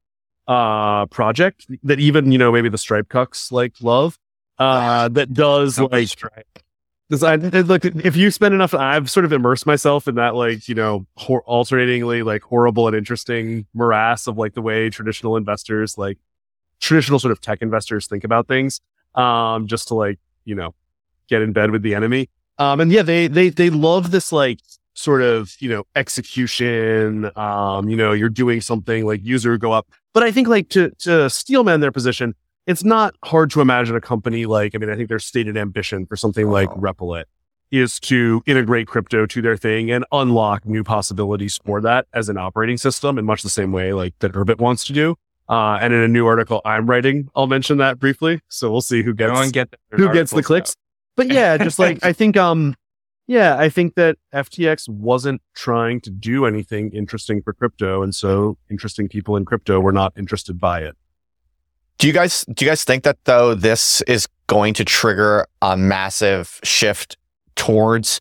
uh project that even you know maybe the stripe cucks like love uh that does like This, I, look, if you spend enough, I've sort of immersed myself in that, like, you know, hor- alternatingly, like, horrible and interesting morass of like the way traditional investors, like, traditional sort of tech investors think about things, um, just to like, you know, get in bed with the enemy. Um, and yeah, they, they, they love this, like, sort of, you know, execution. Um, you know, you're doing something like user go up. But I think, like, to, to steelman their position, it's not hard to imagine a company like, I mean, I think their stated ambition for something like Replit is to integrate crypto to their thing and unlock new possibilities for that as an operating system in much the same way like that Urbit wants to do. Uh, and in a new article I'm writing, I'll mention that briefly. So we'll see who gets, get who gets the clicks. But yeah, just like, I think, um, yeah, I think that FTX wasn't trying to do anything interesting for crypto. And so interesting people in crypto were not interested by it. Do you guys do you guys think that though this is going to trigger a massive shift towards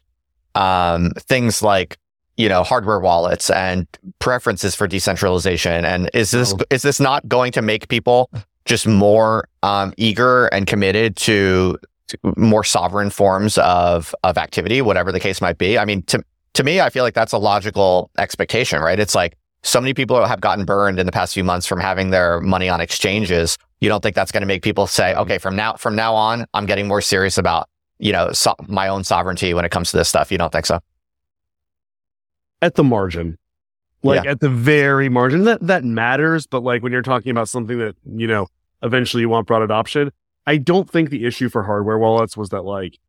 um, things like you know hardware wallets and preferences for decentralization? And is this Oh. is this not going to make people just more um, eager and committed to, to more sovereign forms of of activity, whatever the case might be? I mean, to to me, I feel like that's a logical expectation, right? It's like so many people have gotten burned in the past few months from having their money on exchanges. You don't think that's going to make people say, okay, from now from now on, I'm getting more serious about you know so, my own sovereignty when it comes to this stuff. You don't think so? at the margin. Like at the very margin. That that matters but like when you're talking about something that you know eventually you want broad adoption i don't think the issue for hardware wallets was that like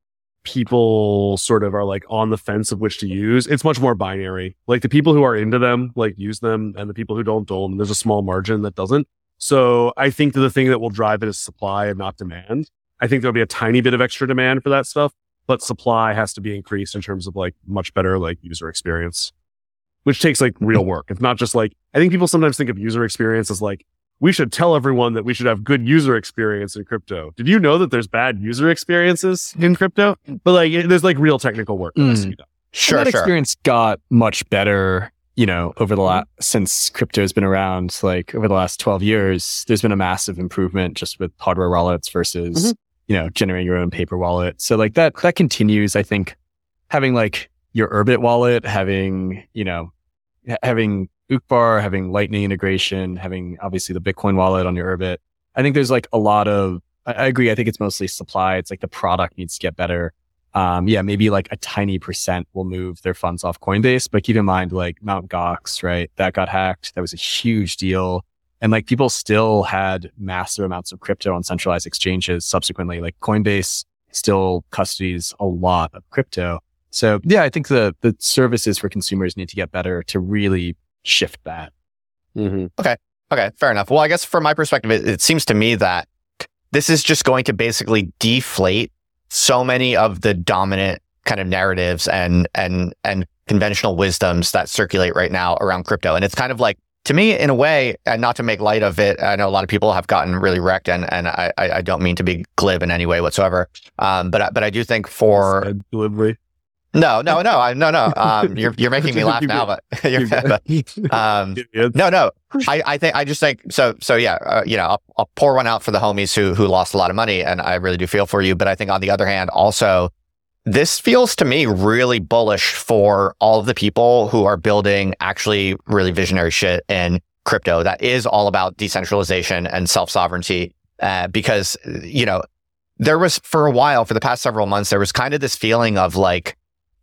people sort of are like on the fence of which to use. It's much more binary. Like the people who are into them like use them and the people who don't don't. And there's a small margin that doesn't so i think that the thing that will drive it is supply and not demand i think there'll be a tiny bit of extra demand for that stuff but supply has to be increased in terms of like much better like user experience which takes like real work. It's not just like, I think people sometimes think of user experience as like, we should tell everyone that we should have good user experience in crypto. Did you know that there's bad user experiences in crypto? But like, it- there's like real technical work that has to mm. be done. Sure, and that sure. experience got much better, you know, over the last since crypto's been around. Like over the last twelve years, there's been a massive improvement just with hardware wallets versus Mhm. you know generating your own paper wallet. So like that that continues. I think having like your Urbit wallet, having you know having Uqbar, having Lightning integration, having obviously the Bitcoin wallet on your Urbit. I think there's like a lot of. I, I agree. I think it's mostly supply. It's like the product needs to get better um, yeah, maybe like a tiny percent will move their funds off Coinbase, but keep in mind like Mount Gox, right? That got hacked. That was a huge deal. And like people still had massive amounts of crypto on centralized exchanges subsequently. Like Coinbase still custodies a lot of crypto. So yeah, I think the, the services for consumers need to get better to really shift that. Okay, Okay, fair enough. Well, I guess from my perspective, it, it seems to me that this is just going to basically deflate so many of the dominant kind of narratives and and and conventional wisdoms that circulate right now around crypto. And it's kind of like to me, in a way, and not to make light of it, I know a lot of people have gotten really wrecked, and and I I don't mean to be glib in any way whatsoever. Um, but I- but I do think for. No no no I no no um you're you're making me laugh now, but you're, um no, no. I, I think I just think so. So yeah, uh, you know, I'll, I'll pour one out for the homies who who lost a lot of money, and I really do feel for you. But I think on the other hand, also, this feels to me really bullish for all of the people who are building actually really visionary shit in crypto that is all about decentralization and self sovereignty. Uh, because you know, there was for a while, for the past several months, there was kind of this feeling of like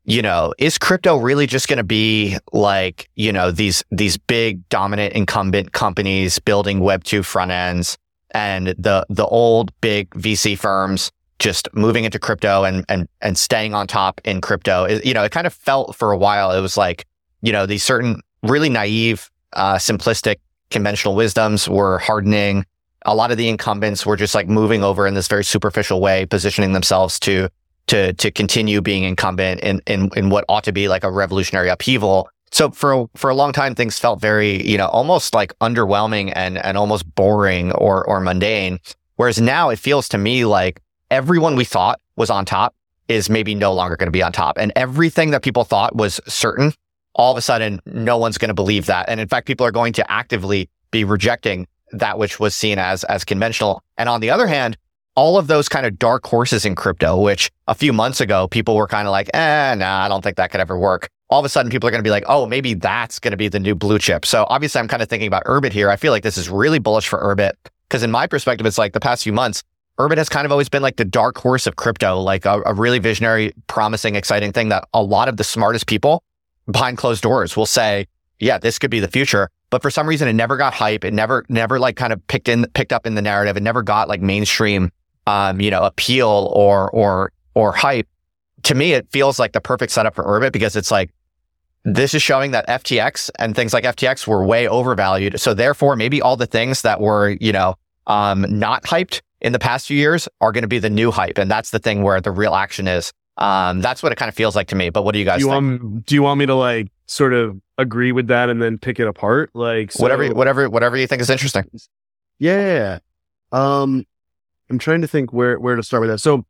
you know, is crypto really just going to be like, you know, these these big dominant incumbent companies building web 2 front ends and the the old big VC firms just moving into crypto and and and staying on top in crypto. It- you know, it kind of felt for a while it was like, you know, these certain really naive uh simplistic conventional wisdoms were hardening. A lot of the incumbents were just like moving over in this very superficial way, positioning themselves to to to continue being incumbent in in in what ought to be like a revolutionary upheaval. So for for a long time, things felt very you know almost like underwhelming and and almost boring or or mundane. Whereas now it feels to me like everyone we thought was on top is maybe no longer going to be on top, and everything that people thought was certain, all of a sudden no one's going to believe that, and in fact, people are going to actively be rejecting that which was seen as as conventional. And on the other hand, all of those kind of dark horses in crypto, which a few months ago people were kind of like, eh, nah, I don't think that could ever work. All of a sudden, people are going to be like, oh, maybe that's going to be the new blue chip. So obviously, I'm kind of thinking about Urbit here. I feel like this is really bullish for Urbit because, in my perspective, it's like the past few months, Urbit has kind of always been like the dark horse of crypto, like a, a really visionary, promising, exciting thing that a lot of the smartest people behind closed doors will say, yeah, this could be the future. But for some reason, it never got hype. It never, never like kind of picked in, picked up in the narrative. It never got like mainstream, um, you know, appeal or, or, or hype. To me, it feels like the perfect setup for Urbit because it's like, this is showing that FTX and things like FTX were way overvalued. So therefore, maybe all the things that were, you know, um, not hyped in the past few years are going to be the new hype. And that's the thing where the real action is. Um, that's what it kind of feels like to me. But what do you guys do you think? Want, do you want me to like sort of agree with that and then pick it apart? Like so, whatever, whatever, whatever you think is interesting. Yeah. Um, I'm trying to think where where to start with that. So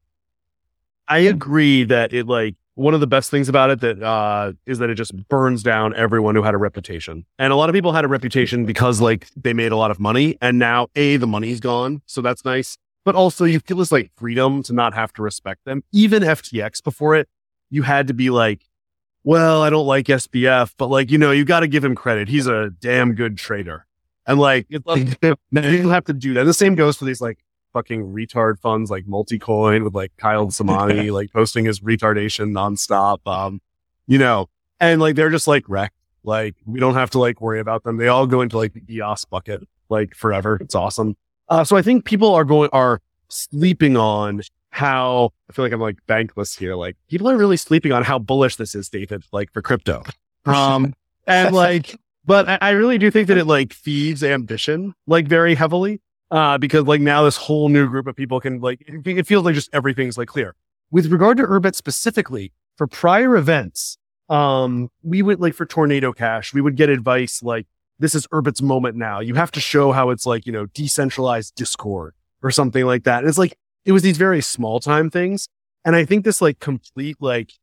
I agree that it like one of the best things about it that uh, is that it just burns down everyone who had a reputation. And a lot of people had a reputation because like they made a lot of money and now a the money's gone, so that's nice. But also you feel this like freedom to not have to respect them. Even FTX before it, you had to be like, well, I don't like SBF, but like you know you got to give him credit. He's a damn good trader. And like, like you have to do that. The same goes for these like fucking retard funds like Multicoin with like Kyle Samani like posting his retardation nonstop. Um, you know, and like they're just like wrecked. Like we don't have to like worry about them. They all go into like the EOS bucket like forever. It's awesome. Uh, so I think people are going are sleeping on how I feel like I'm like bankless here. Like people are really sleeping on how bullish this is, David, like for crypto. Um, and like, but I, I really do think that it like feeds ambition like very heavily uh, because like now this whole new group of people can like, it, feels like just everything's like clear. With regard to Urbit specifically, for prior events, um, we would like for Tornado Cash, we would get advice like, this is Urbit's moment now. You have to show how it's like, you know, decentralized Discord or something like that. And it's like, it was these very small time things. And I think this like complete, like,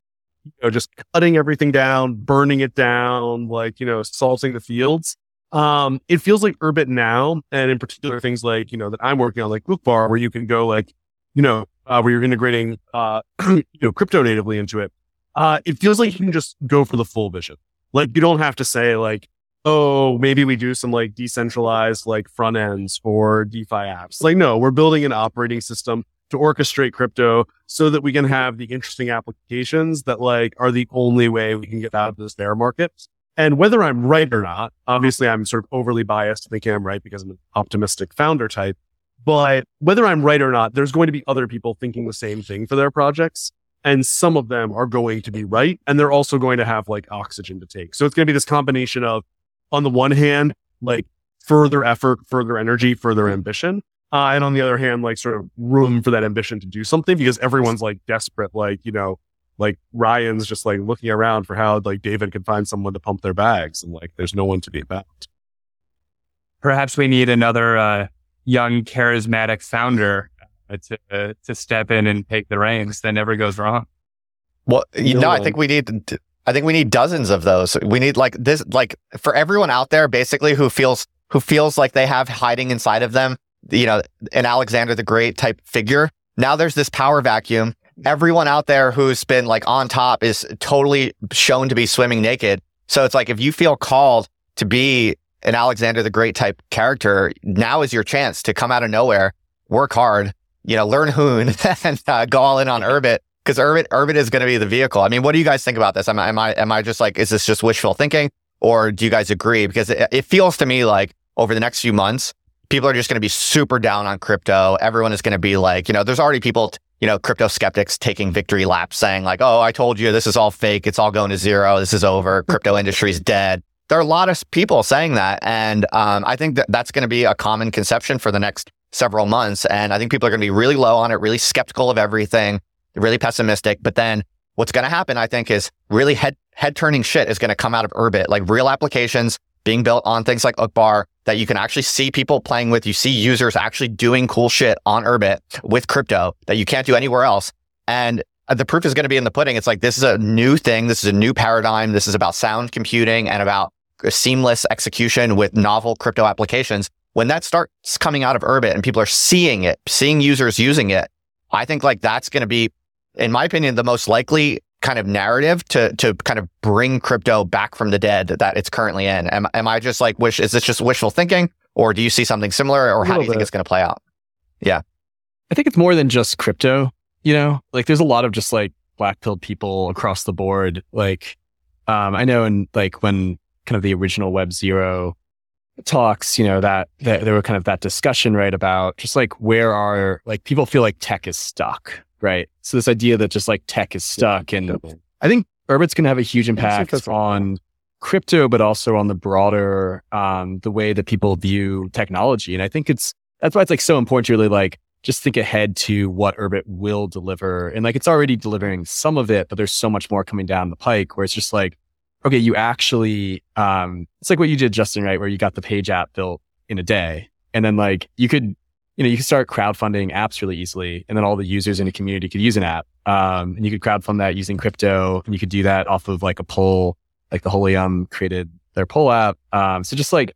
you know, just cutting everything down, burning it down, like, you know, salting the fields um, it feels like Urbit now, and in particular things like, you know, that I'm working on, like Uqbar, where you can go like, you know, uh, where you're integrating, uh, you know, crypto natively into it. Uh, it feels like you can just go for the full vision. Like you don't have to say like, oh, maybe we do some like decentralized like front ends for DeFi apps. Like, no, we're building an operating system to orchestrate crypto so that we can have the interesting applications that like are the only way we can get out of this bear market. And whether I'm right or not, obviously I'm sort of overly biased thinking I'm right because I'm an optimistic founder type. But whether I'm right or not, there's going to be other people thinking the same thing for their projects. And some of them are going to be right. And they're also going to have like oxygen to take. So it's going to be this combination of, on the one hand, like further effort, further energy, further ambition. Uh, and on the other hand, like sort of room for that ambition to do something because everyone's like desperate, like, you know, like Ryan's just like looking around for how like David can find someone to pump their bags and like there's no one to be found. Perhaps we need another uh, young charismatic founder uh, to uh, to step in and take the reins. That never goes wrong. Well, you know, I think we need. I think we need dozens of those. We need like this, like for everyone out there, basically who feels who feels like they have hiding inside of them, you know, an Alexander the Great type figure. Now there's this power vacuum everyone out there who's been like on top is totally shown to be swimming naked. So it's like if you feel called to be an Alexander the Great type character, now is your chance to come out of nowhere, work hard, you know, learn Hoon and uh, go all in on Urbit because Urbit Urbit is going to be the vehicle. I mean, what do you guys think about this? Am I am I am I just like is this just wishful thinking or do you guys agree? Because it, it feels to me like over the next few months, people are just going to be super down on crypto. Everyone is going to be like, you know, there's already people you know, crypto skeptics taking victory laps saying like, oh, I told you this is all fake. It's all going to zero. This is over. Crypto industry's dead. There are a lot of people saying that. And um, I think that that's going to be a common conception for the next several months. And I think people are going to be really low on it, really skeptical of everything, really pessimistic. But then what's going to happen, I think, is really head head turning shit is going to come out of Urbit, like real applications being built on things like Uqbar that you can actually see people playing with. You see users actually doing cool shit on Urbit with crypto that you can't do anywhere else. And uh, the proof is going to be in the pudding. It's like this is a new thing. This is a new paradigm. This is about sound computing and about seamless execution with novel crypto applications. when that starts coming out of Urbit and people are seeing it, seeing users using it, I think like that's going to be, in my opinion, the most likely kind of narrative to to kind of bring crypto back from the dead that it's currently in. Am, am I just like wish? Is this just wishful thinking, or do you see something similar, or how do you bit. think it's going to play out? Yeah, I think it's more than just crypto. You know, like there's a lot of just like black pilled people across the board. Like, um, I know, in like when kind of the original Web Zero talks, you know, that, that there were kind of that discussion, right, about just like where are like people feel like tech is stuck, right? So this idea that just like tech is stuck, and I think Urbit's going to have a huge impact on crypto, but also on the broader um, the way that people view technology. And I think it's that's why it's like so important to really like just think ahead to what Urbit will deliver. And like it's already delivering some of it, but there's so much more coming down the pike where it's just like okay, you actually, um, it's like what you did, Justin, right? Where you got the page app built in a day. And then like you could, you know, you could start crowdfunding apps really easily. And then all the users in a community could use an app. Um, and you could crowdfund that using crypto. And you could do that off of like a poll, like the Holium created their poll app. Um, so just like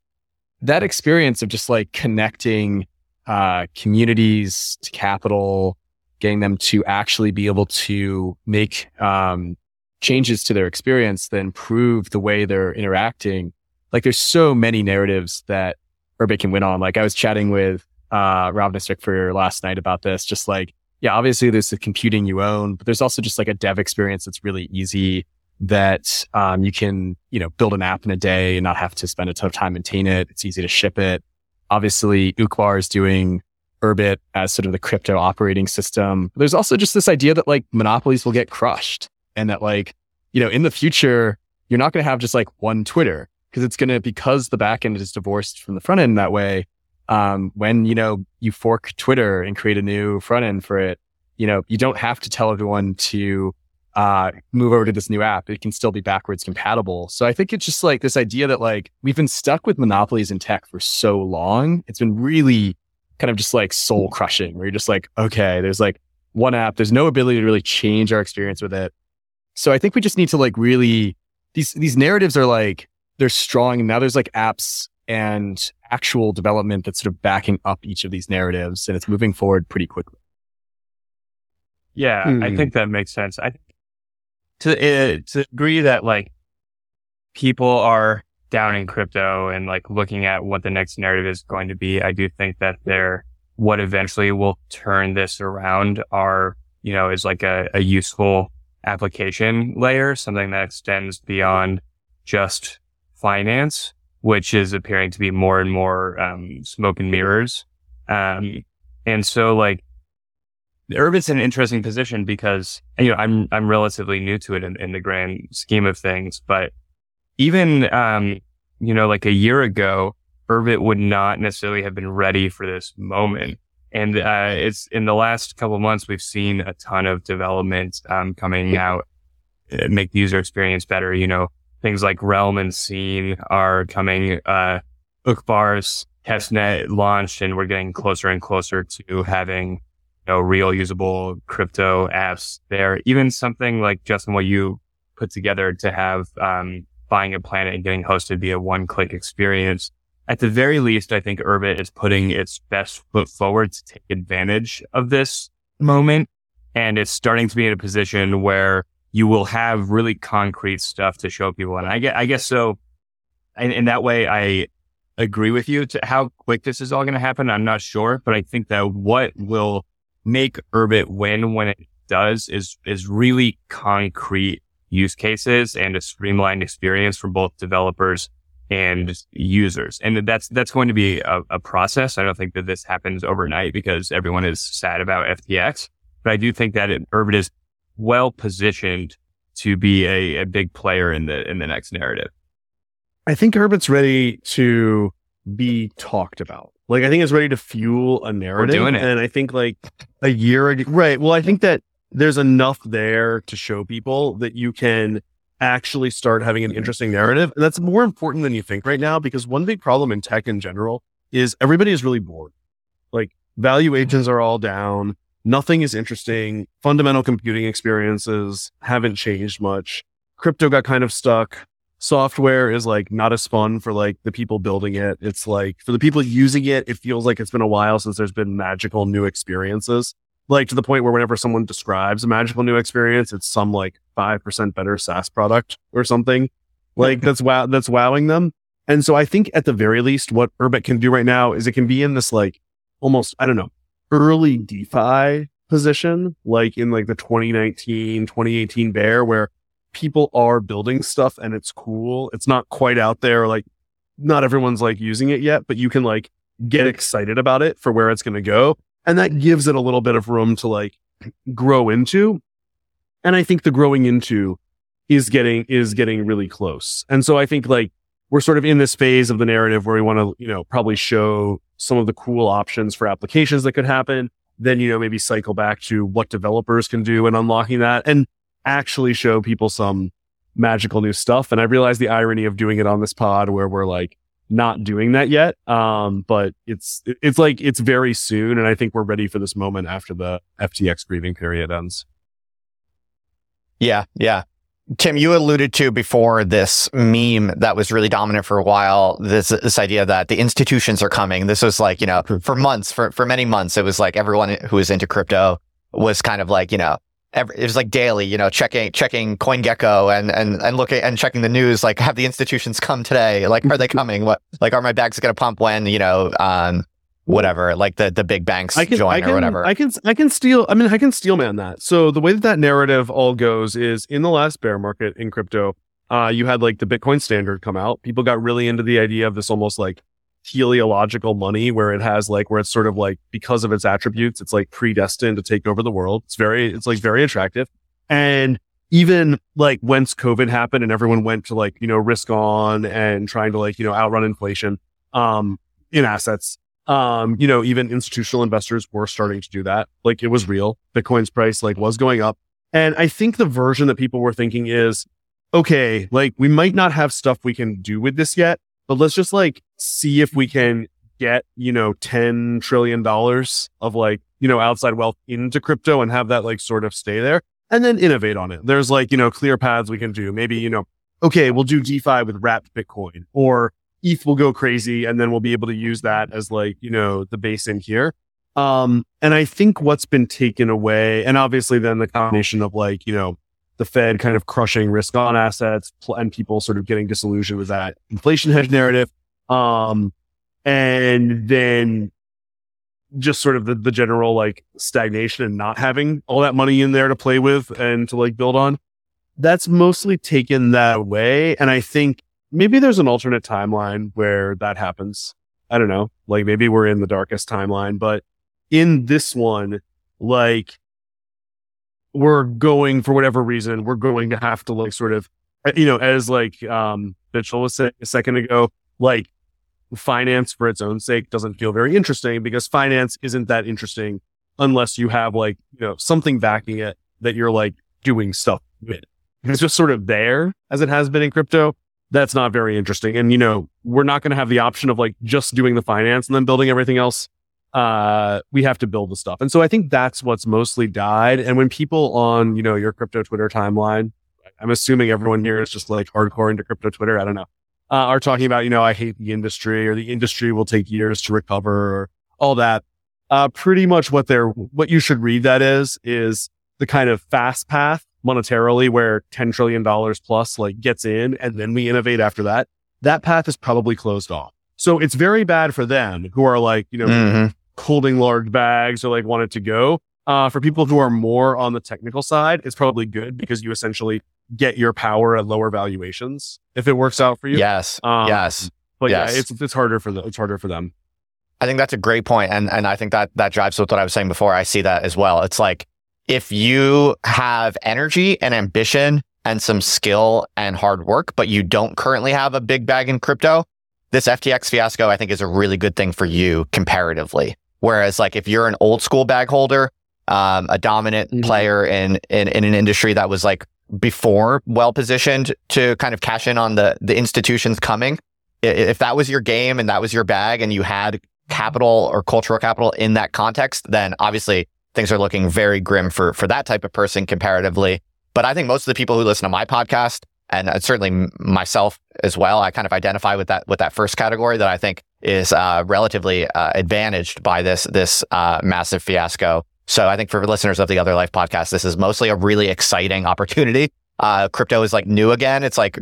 that experience of just like connecting, uh, communities to capital, getting them to actually be able to make, um, changes to their experience that improve the way they're interacting. Like there's so many narratives that Urbit can win on. Like I was chatting with uh Ravna for last night about this, just like, yeah, obviously there's the computing you own, but there's also just like a dev experience that's really easy that um, you can, you know, build an app in a day and not have to spend a ton of time maintain it. It's easy to ship it. Obviously, Uqbar is doing Urbit as sort of the crypto operating system. There's also just this idea that like monopolies will get crushed and that like, you know, in the future, you're not going to have just like one Twitter because it's going to, because the backend is divorced from the front end that way. Um, when, you know, you fork Twitter and create a new front end for it, you know, you don't have to tell everyone to, uh, move over to this new app. It can still be backwards compatible. So I think it's just like this idea that like we've been stuck with monopolies in tech for so long. It's been really kind of just like soul crushing where you're just like, okay, there's like one app. There's no ability to really change our experience with it. So I think we just need to like really these these narratives are like they're strong now there's like apps and actual development that's sort of backing up each of these narratives and it's moving forward pretty quickly. Yeah, mm. I hmm. think that makes sense. I to uh, to agree that like people are down in crypto and like looking at what the next narrative is going to be. I do think that they're what eventually will turn this around are, you know, is like a, a useful application layer, something that extends beyond just finance, which is appearing to be more and more um, smoke and mirrors. Um, and so, like, Urbit's in an interesting position because you know I'm I'm relatively new to it in, in the grand scheme of things, but even um, you know like a year ago, Urbit would not necessarily have been ready for this moment. And uh, it's in the last couple months, we've seen a ton of development um, coming out, uh, make the user experience better. You know, things like Realm and Scene are coming. Uh, Uqbar's testnet launched, and we're getting closer and closer to having you know real usable crypto apps there. Even something like Justin, what you put together to have um, buying a planet and getting hosted via one click experience at the very least, I think Urbit is putting its best foot forward to take advantage of this moment. And it's starting to be in a position where you will have really concrete stuff to show people. And I get, I guess so. In, in that way, I agree with you to how quick this is all going to happen. I'm not sure, but I think that what will make Urbit win when it does is, is really concrete use cases and a streamlined experience for both developers and users. And that's, that's going to be a, a, process. I don't think that this happens overnight because everyone is sad about FTX, but I do think that it, Urbit is well positioned to be a, a big player in the, in the next narrative. I think Urbit's ready to be talked about. Like, I think it's ready to fuel a narrative. We're doing it. And I think like a year ago, right. Well, I think that there's enough there to show people that you can actually start having an interesting narrative. And that's more important than you think right now, because one big problem in tech in general is everybody is really bored. Like valuations are all down. Nothing is interesting. Fundamental computing experiences haven't changed much. Crypto got kind of stuck. software is like not as fun for like the people building it. It's like for the people using it, it feels like it's been a while since there's been magical new experiences. Like to the point where whenever someone describes a magical new experience, it's some like 5% better SaaS product or something like that's wow, that's wowing them. And so I think at the very least, what Urbit can do right now is it can be in this like almost, I don't know, early DeFi position, like in like the 2019, 2018 bear where people are building stuff and it's cool. It's not quite out there. Like not everyone's like using it yet, but you can like get excited about it for where it's going to go. And that gives it a little bit of room to like grow into. And I think the growing into is getting, is getting really close. And so I think like we're sort of in this phase of the narrative where we want to, you know, probably show some of the cool options for applications that could happen. Then, you know, maybe cycle back to what developers can do and unlocking that. And actually show people some magical new stuff. And I realize the irony of doing it on this pod where we're like not doing that yet. Um, but it's, it's like, it's very soon. And I think we're ready for this moment after the FTX grieving period ends. Yeah. Yeah. Tim, you alluded to before this meme that was really dominant for a while. This this idea that the institutions are coming. This was like you know for months, for for many months, it was like everyone who was into crypto was kind of like you know every, it was like daily, you know, checking checking CoinGecko and and and looking and checking the news. Like, have the institutions come today? Like, are they coming? What like are my bags going to pump when you know um whatever like the the big banks I can, join I can, or whatever? I can I can steal. I mean, I can steel man that. So the way that that narrative all goes is in the last bear market in crypto. Uh, you had like the Bitcoin standard come out. People got really into the idea of this almost like teleological money where it has like where it's sort of like because of its attributes it's like predestined to take over the world it's very it's like very attractive and even like once covid happened and everyone went to like you know risk on and trying to like you know outrun inflation um in assets um you know even institutional investors were starting to do that like it was real bitcoin's price like was going up and i think the version that people were thinking is okay like we might not have stuff we can do with this yet but let's just like see if we can get, you know, 10 trillion dollars of like, you know, outside wealth into crypto and have that like sort of stay there and then innovate on it. There's like, you know, clear paths we can do. Maybe, you know, okay, we'll do DeFi with wrapped Bitcoin or ETH will go crazy and then we'll be able to use that as like, you know, the base in here. Um, and I think what's been taken away, and obviously then the combination of like, you know, the Fed kind of crushing risk on assets and people sort of getting disillusioned with that inflation hedge narrative. Um, and then just sort of the, the general like stagnation and not having all that money in there to play with and to like build on. That's mostly taken that away. And I think maybe there's an alternate timeline where that happens. I don't know. Like maybe we're in the darkest timeline, but in this one, like we're going for whatever reason, we're going to have to like sort of, you know, as like, um, Mitchell was saying a second ago, like finance for its own sake doesn't feel very interesting because finance isn't that interesting unless you have like, you know, something backing it that you're like doing stuff with. It's just sort of there as it has been in crypto. That's not very interesting. And, you know, we're not going to have the option of like just doing the finance and then building everything else. Uh, we have to build the stuff. And so I think that's what's mostly died. And when people on, you know, your crypto Twitter timeline, I'm assuming everyone here is just like hardcore into crypto Twitter. I don't know uh, are talking about, you know, I hate the industry or the industry will take years to recover or all that. Uh, pretty much what they're, what you should read that is, is the kind of fast path monetarily where $10 trillion plus like gets in and then we innovate after that. That path is probably closed off. So it's very bad for them who are like, you know, mm-hmm. holding large bags or like wanted to go. Uh, for people who are more on the technical side, it's probably good because you essentially get your power at lower valuations if it works out for you. Yes. Um, yes. But yes. yeah, it's it's harder for the it's harder for them. I think that's a great point, and and I think that that drives with what I was saying before. I see that as well. It's like if you have energy and ambition and some skill and hard work, but you don't currently have a big bag in crypto, this FTX fiasco I think is a really good thing for you comparatively. Whereas like if you're an old school bag holder, um, a dominant mm-hmm. player in, in in an industry that was like before well positioned to kind of cash in on the the institutions coming. If that was your game and that was your bag and you had capital or cultural capital in that context, then obviously things are looking very grim for for that type of person comparatively. But I think most of the people who listen to my podcast and uh, certainly myself as well. I kind of identify with that with that first category that I think is uh, relatively uh, advantaged by this this uh, massive fiasco. So I think for listeners of the Other Life podcast, this is mostly a really exciting opportunity. Uh, crypto is like new again. It's like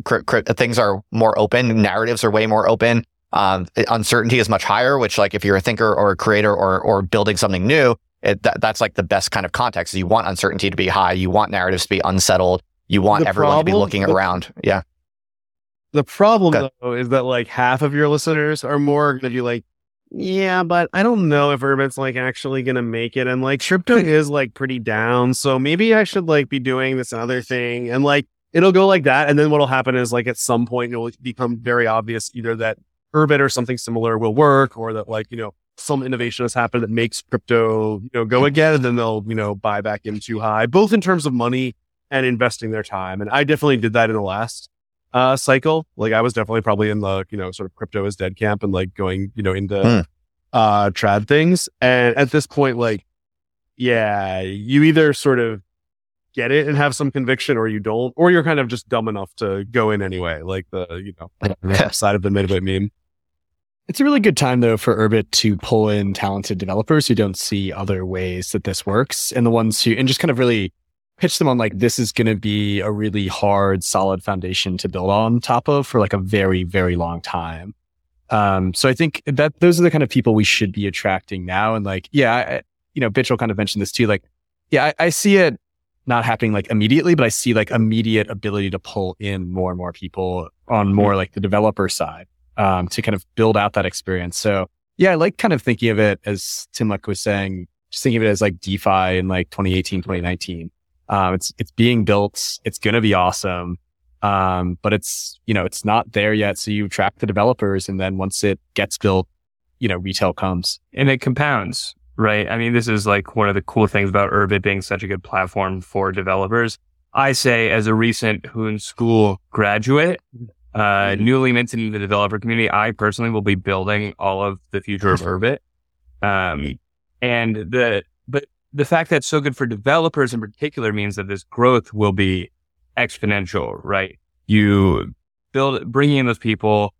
things are more open, narratives are way more open. Um, uncertainty is much higher, which like if you're a thinker or a creator or or building something new, it, that, that's like the best kind of context. You want uncertainty to be high. You want narratives to be unsettled. You want The everyone to be looking the- around. Yeah. The problem though is that like half of your listeners are more going to be like, yeah, but I don't know if Urbit's like actually going to make it. And like crypto is like pretty down. So maybe I should like be doing this other thing. And like it'll go like that. And then what'll happen is like at some point it'll become very obvious either that Urbit or something similar will work or that like, you know, some innovation has happened that makes crypto, you know, go again. And then they'll, you know, buy back in too high, both in terms of money and investing their time. And I definitely did that in the last uh, cycle. Like I was definitely probably in the, you know, sort of crypto is dead camp and like going, you know, into Hmm. uh trad things. And at this point, like, yeah, you either sort of get it and have some conviction or you don't, or you're kind of just dumb enough to go in anyway. Like the, you know, side of the midwit meme. It's a really good time though for Urbit to pull in talented developers who don't see other ways that this works and the ones who and just kind of really pitch them on like this is going to be a really hard solid foundation to build on top of for like a very very long time. Um so I think that those are the kind of people we should be attracting now and like yeah, I, you know Mitchell kind of mentioned this too like yeah, I, I see it not happening like immediately but I see like immediate ability to pull in more and more people on more like the developer side um, to kind of build out that experience. So yeah, I like kind of thinking of it as Timluc was saying, just thinking of it as like DeFi in like 2018, 2019. Um, it's, it's being built. It's going to be awesome. Um, but it's, you know, it's not there yet. So you track the developers and then once it gets built, you know, retail comes. and it compounds, right? I mean, this is like one of the cool things about Urbit being such a good platform for developers. I say, as a recent Hoon School graduate, uh, newly minted in the developer community, I personally will be building all of the future of Urbit. Um, and the, but the fact that it's so good for developers in particular means that this growth will be exponential, right? You build, bringing in those people,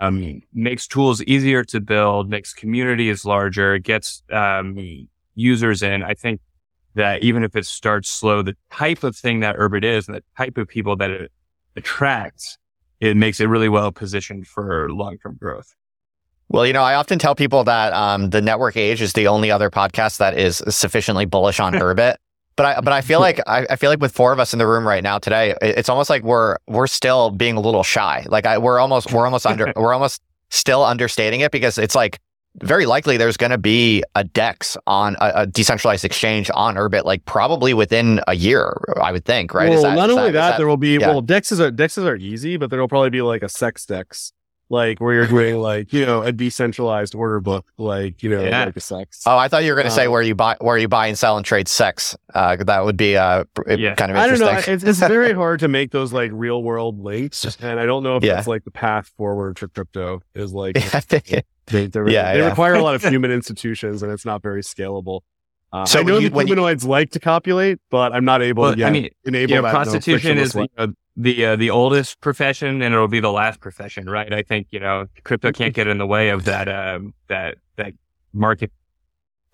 um, makes tools easier to build, makes communities larger, gets um, users in. I think that even if it starts slow, the type of thing that Urbit is and the type of people that it attracts, it makes it really well positioned for long term growth. Well, you know, I often tell people that um, the Network Age is the only other podcast that is sufficiently bullish on Urbit. But I, but I feel like I, I feel like with four of us in the room right now today, it's almost like we're we're still being a little shy. Like I, we're almost we're almost under we're almost still understating it because it's like very likely there's going to be a DEX on a, a decentralized exchange on Urbit, like probably within a year, I would think, right? Well, that- not only is that, there will be yeah. well, dexes are dexes are easy, but there will probably be like a sex dex, like where you're doing like you know a decentralized order book, like you know Yeah. like a sex. Oh, I thought you were going to say Uh, where you buy where you buy and sell and trade sex. Uh, that would be uh, Yeah. kind of I don't know. It's, it's very hard to make those like real world links, and I don't know if Yeah. that's like the path forward to crypto. Is like I they they, Yeah, they yeah. require a lot of human institutions, and it's not very scalable. Uh, So I know when you- the when you- humanoids like to copulate, but I'm not able Well, to yet I mean, enable yeah, that. in a prostitution is frictionless the way. uh, the uh, the oldest profession, and it'll be the last profession, right? I think you know, crypto can't get in the way of that um, that that market.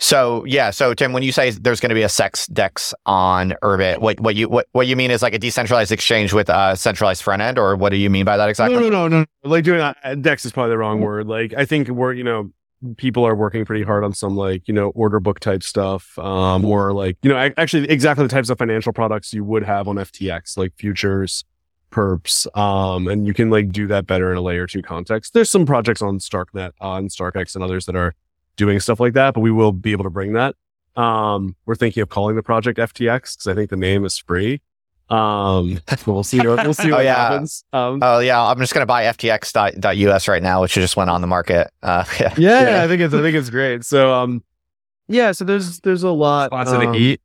So yeah, so Tim, when you say there's going to be a sex dex on Urbit, what what you what, what you mean is like a decentralized exchange with a centralized front end, or what do you mean by that exactly? No, no, no, no. Like doing that, uh, Dex is probably the wrong word. Like I think we're, you know, people are working pretty hard on some like, you know, order book type stuff, um, or like, you know, actually exactly the types of financial products you would have on FTX, like futures, perps, um, and you can like do that better in a layer two context. There's some projects on Starknet, on StarkEx, and others that are doing stuff like that, but we will be able to bring that. Um, we're thinking of calling the project FTX because I think the name is free. Um, we'll see. We'll see Oh, what yeah. happens. Um, Oh yeah, I'm just going to buy FTX.us right now, which just went on the market. Uh, yeah. yeah, Yeah. I think it's I think it's great. So um, yeah, so there's there's a lot. Lots of um, the heat.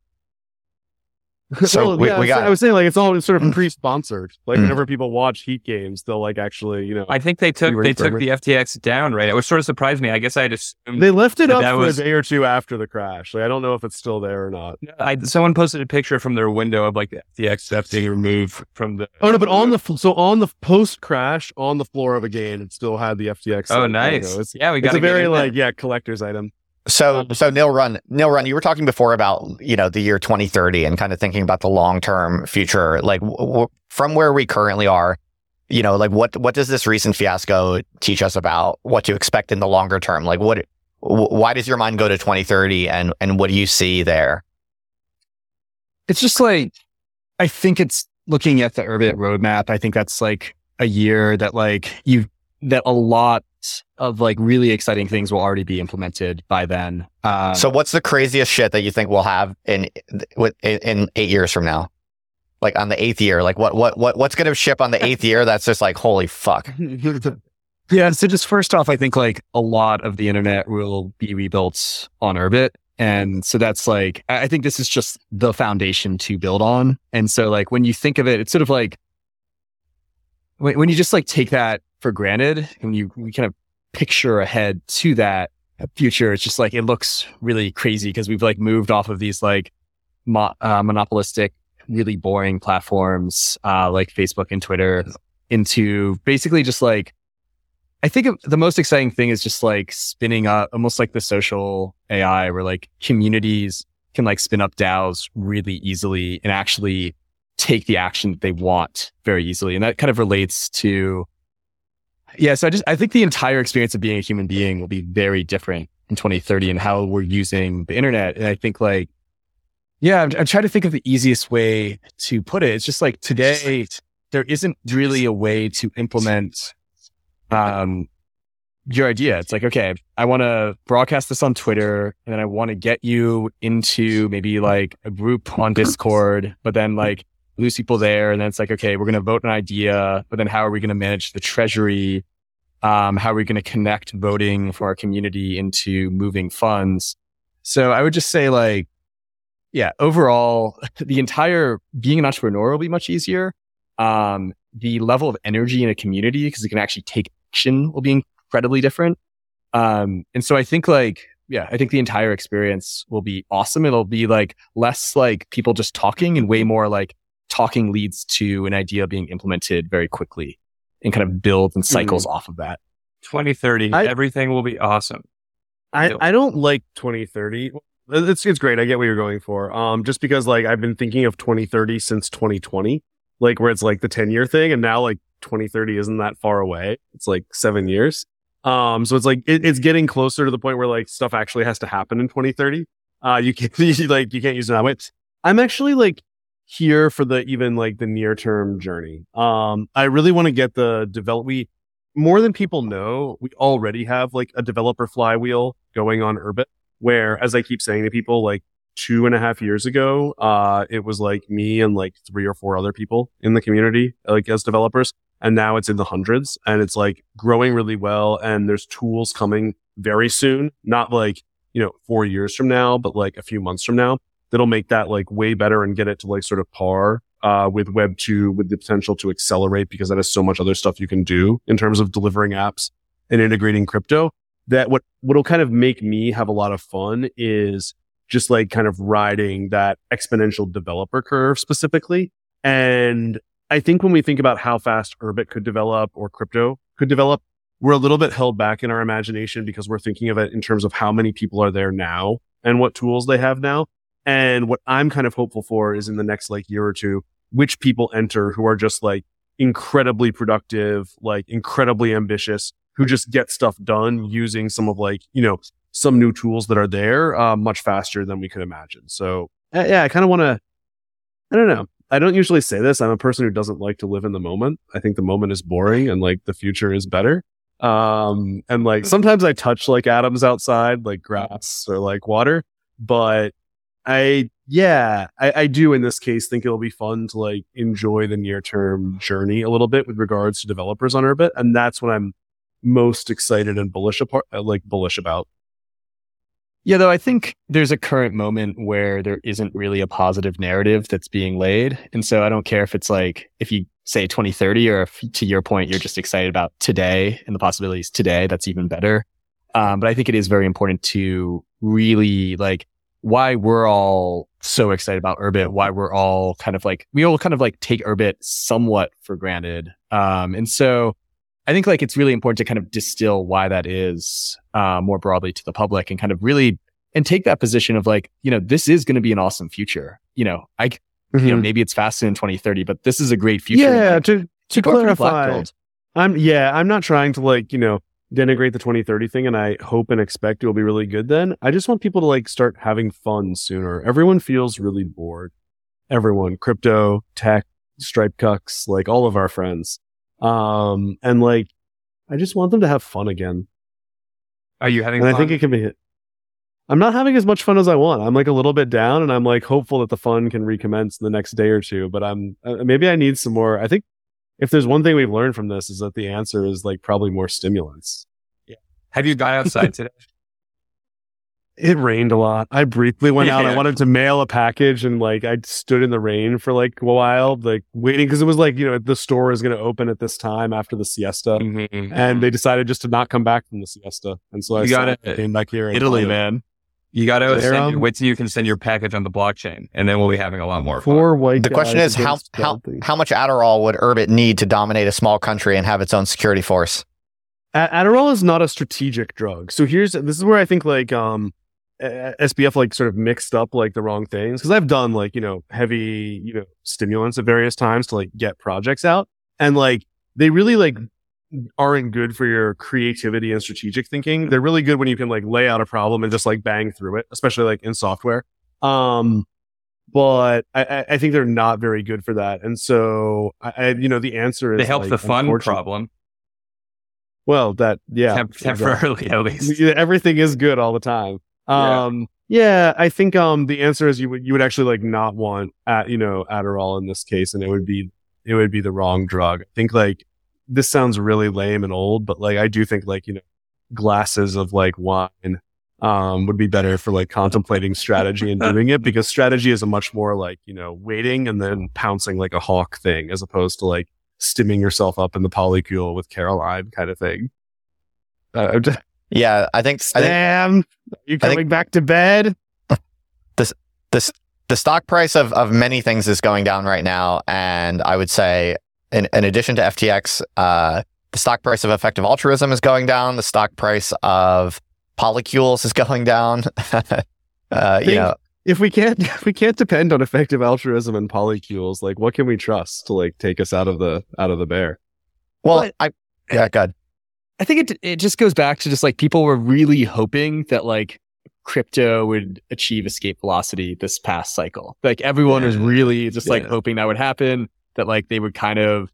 So Well, we, yeah, we got I was saying like it's all sort of pre-sponsored. Like Mm. whenever people watch Heat games, they'll like actually, you know, I think they took they took the FTX down, right? It was sort of surprised me. I guess I just they left it up that for was- a day or two after the crash. Like I don't know if it's still there or not. I, someone posted a picture from their window of like the FTX stuff being removed from the. Oh no, but on the so on the post crash on the floor of a game, it still had the FTX. Oh, nice. It's, yeah, we it's got a very like yeah collector's item. So, so Nilrun, Neil Run, you were talking before about, you know, the year 2030 and kind of thinking about the long-term future. Like w- w- from where we currently are, you know, like what, what does this recent fiasco teach us about what to expect in the longer term? Like what, w- why does your mind go to 2030 and, and what do you see there? it's just like I think it's looking at the Urbit roadmap. I think that's like a year that like you that a lot of like really exciting things will already be implemented by then. Um, so what's the craziest shit that you think we'll have in, in, eight years from now? Like on the eighth year, like what, what, what, what's going to ship on the eighth year? That's just like, holy fuck. Yeah. So just first off, I think like a lot of the internet will be rebuilt on Urbit. And so that's like, I I think this is just the foundation to build on. And so like when you think of it, it's sort of like when, when you just like take that for granted and you, we kind of picture ahead to that future, it's just like, it looks really crazy because we've like moved off of these like mo- uh, monopolistic, really boring platforms, uh, like Facebook and Twitter into basically just like, I think the most exciting thing is just like spinning up almost like the social AI where like communities can like spin up DAOs really easily and actually take the action that they want very easily. And that kind of relates to, yeah. So I just, I think the entire experience of being a human being will be very different in 2030 and how we're using the internet. And I think like, yeah, I'm, I'm trying to think of the easiest way to put it. It's just like today, there isn't really a way to implement um, your idea. It's like, okay, I want to broadcast this on Twitter and then I want to get you into maybe like a group on Discord, but then like lose people there. And then it's like, okay, we're going to vote an idea, but then how are we going to manage the treasury? Um, how are we going to connect voting for our community into moving funds? So I would just say like, yeah, overall, the entire being an entrepreneur will be much easier. Um, the level of energy in a community, because it can actually take action will be incredibly different. Um, and so I think like, yeah, I think the entire experience will be awesome. It'll be like less like people just talking and way more like talking leads to an idea being implemented very quickly and kind of builds and cycles off of that. 2030, I- everything will be awesome. I, Nope. I don't like 2030. It's it's great. I get what you're going for. Um, just because like I've been thinking of 2030 since 2020, like where it's like the 10 year thing, and now like 2030 isn't that far away. It's like seven years. Um, so it's like it, it's getting closer to the point where like stuff actually has to happen in 2030. Uh, you can't you, like you can't use it that way. I'm actually like here for the even like the near term journey. Um, I really want to get the develop. We more than people know, we already have like a developer flywheel going on Urbit, where as I keep saying to people, like two and a half years ago, uh, it was like me and like three or four other people in the community, like as developers. And now it's in the hundreds and it's like growing really well. And there's tools coming very soon, not like, you know, four years from now, but like a few months from now that'll make that like way better and get it to like sort of par uh, with Web 2 with the potential to accelerate because that has so much other stuff you can do in terms of delivering apps and integrating crypto that what, what'll kind of make me have a lot of fun is just like kind of riding that exponential developer curve specifically. And I think when we think about how fast Urbit could develop or crypto could develop, we're a little bit held back in our imagination because we're thinking of it in terms of how many people are there now and what tools they have now. And what I'm kind of hopeful for is in the next like year or two, which people enter who are just like incredibly productive, like incredibly ambitious, who just get stuff done using some of like, you know, some new tools that are there, uh, much faster than we could imagine. So uh, yeah, I kind of want to, I don't know. I don't usually say this. I'm a person who doesn't like to live in the moment. I think the moment is boring and like the future is better. Um, and like sometimes I touch like atoms outside, like grass or like water, but I, yeah, I, I do in this case think it'll be fun to like enjoy the near term journey a little bit with regards to developers on Urbit. And that's what I'm most excited and bullish apart, uh, like bullish about. Yeah, though I think there's a current moment where there isn't really a positive narrative that's being laid. And so I don't care if it's like, if you say 2030 or if to your point, you're just excited about today and the possibilities today, that's even better. Um, but I think it is very important to really like why we're all so excited about Urbit, why we're all kind of like, we all kind of like take Urbit somewhat for granted. Um, and so I think like it's really important to kind of distill why that is uh, more broadly to the public and kind of really and take that position of like, you know, this is going to be an awesome future. You know, I, mm-hmm. you know, maybe it's faster in 2030, but this is a great future. Yeah. Like, to, to clarify, I'm, yeah, I'm not trying to like, you know, denigrate the 2030 thing and I hope and expect it will be really good then. I just want people to like start having fun sooner. Everyone feels really bored. Everyone, crypto, tech, stripe cucks, like all of our friends. Um, and like, I just want them to have fun again. Are you having and fun? I think it can be hit. I'm not having as much fun as I want. I'm like a little bit down and I'm like hopeful that the fun can recommence in the next day or two, but I'm, uh, maybe I need some more. I think if there's one thing we've learned from this is that the answer is like probably more stimulants. Yeah. Have you got outside today? It rained a lot. I briefly went yeah. out. I wanted to mail a package and like I stood in the rain for like a while, like waiting because it was like, you know, the store is going to open at this time after the siesta. Mm-hmm. And they decided just to not come back from the siesta. And so I got it. came back here. Italy, man. You got to send, wait till you can send your package on the blockchain, and then we'll be having a lot more Four fun. white. The question is how how how much Adderall would Urbit need to dominate a small country and have its own security force? Adderall is not a strategic drug. So here's this is where I think like um SBF like sort of mixed up like the wrong things because I've done like you know heavy you know stimulants at various times to like get projects out and like they really like aren't good for your creativity and strategic thinking. They're really good when you can like lay out a problem and just like bang through it, especially like in software. Um, but I, I think they're not very good for that. And so I, I you know, the answer is they help like, the fun problem. Well, that yeah, Temp- temporarily at least. Everything is good all the time. Um, yeah. yeah, I think um the answer is you would you would actually like not want at you know Adderall in this case, and it would be it would be the wrong drug. I think like this sounds really lame and old, but like I do think like you know glasses of like wine um, would be better for like contemplating strategy and doing it because strategy is a much more like you know waiting and then pouncing like a hawk thing as opposed to like stimming yourself up in the polycule with Caroline kind of thing. Uh, yeah, I think. Sam, I think, you coming think, back to bed? This this the stock price of of many things is going down right now, and I would say, in, in addition to FTX, uh, the stock price of effective altruism is going down. The stock price of polycules is going down. uh, you know, if we can't if we can't depend on effective altruism and polycules, like what can we trust to like take us out of the out of the bear? Well, but, I yeah, God, I think it it just goes back to just like people were really hoping that like crypto would achieve escape velocity this past cycle. Like everyone yeah. was really just like hoping that would happen. That like they would kind of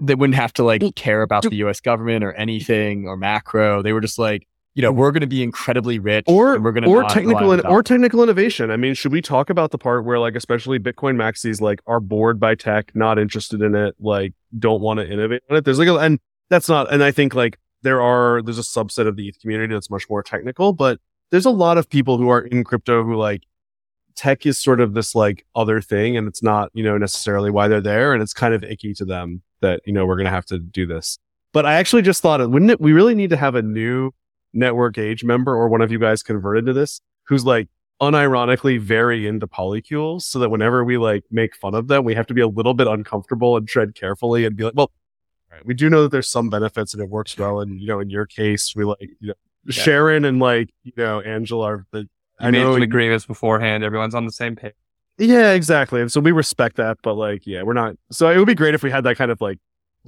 they wouldn't have to like care about the U.S. government or anything or macro. They were just like, you know, mm-hmm. we're going to be incredibly rich, or we're going to or technical in, or technical innovation. I mean, should we talk about the part where like especially Bitcoin maxis like are bored by tech, not interested in it, like don't want to innovate on it? There's like, a, and that's not, and I think like there are there's a subset of the ETH community that's much more technical, but there's a lot of people who are in crypto who like tech is sort of this like other thing and it's not, you know, necessarily why they're there. And it's kind of icky to them that, you know, we're going to have to do this. But I actually just thought, wouldn't it, we really need to have a new network age member or one of you guys converted to this who's like unironically very into polycules so that whenever we like make fun of them, we have to be a little bit uncomfortable and tread carefully and be like, well, we do know that there's some benefits and it works well. And, you know, in your case, we like, you know, yeah. Sharon and like, you know, Angela are the, you I made know some agreements beforehand. Everyone's on the same page. Yeah, exactly. So we respect that, but like, yeah, we're not. So it would be great if we had that kind of like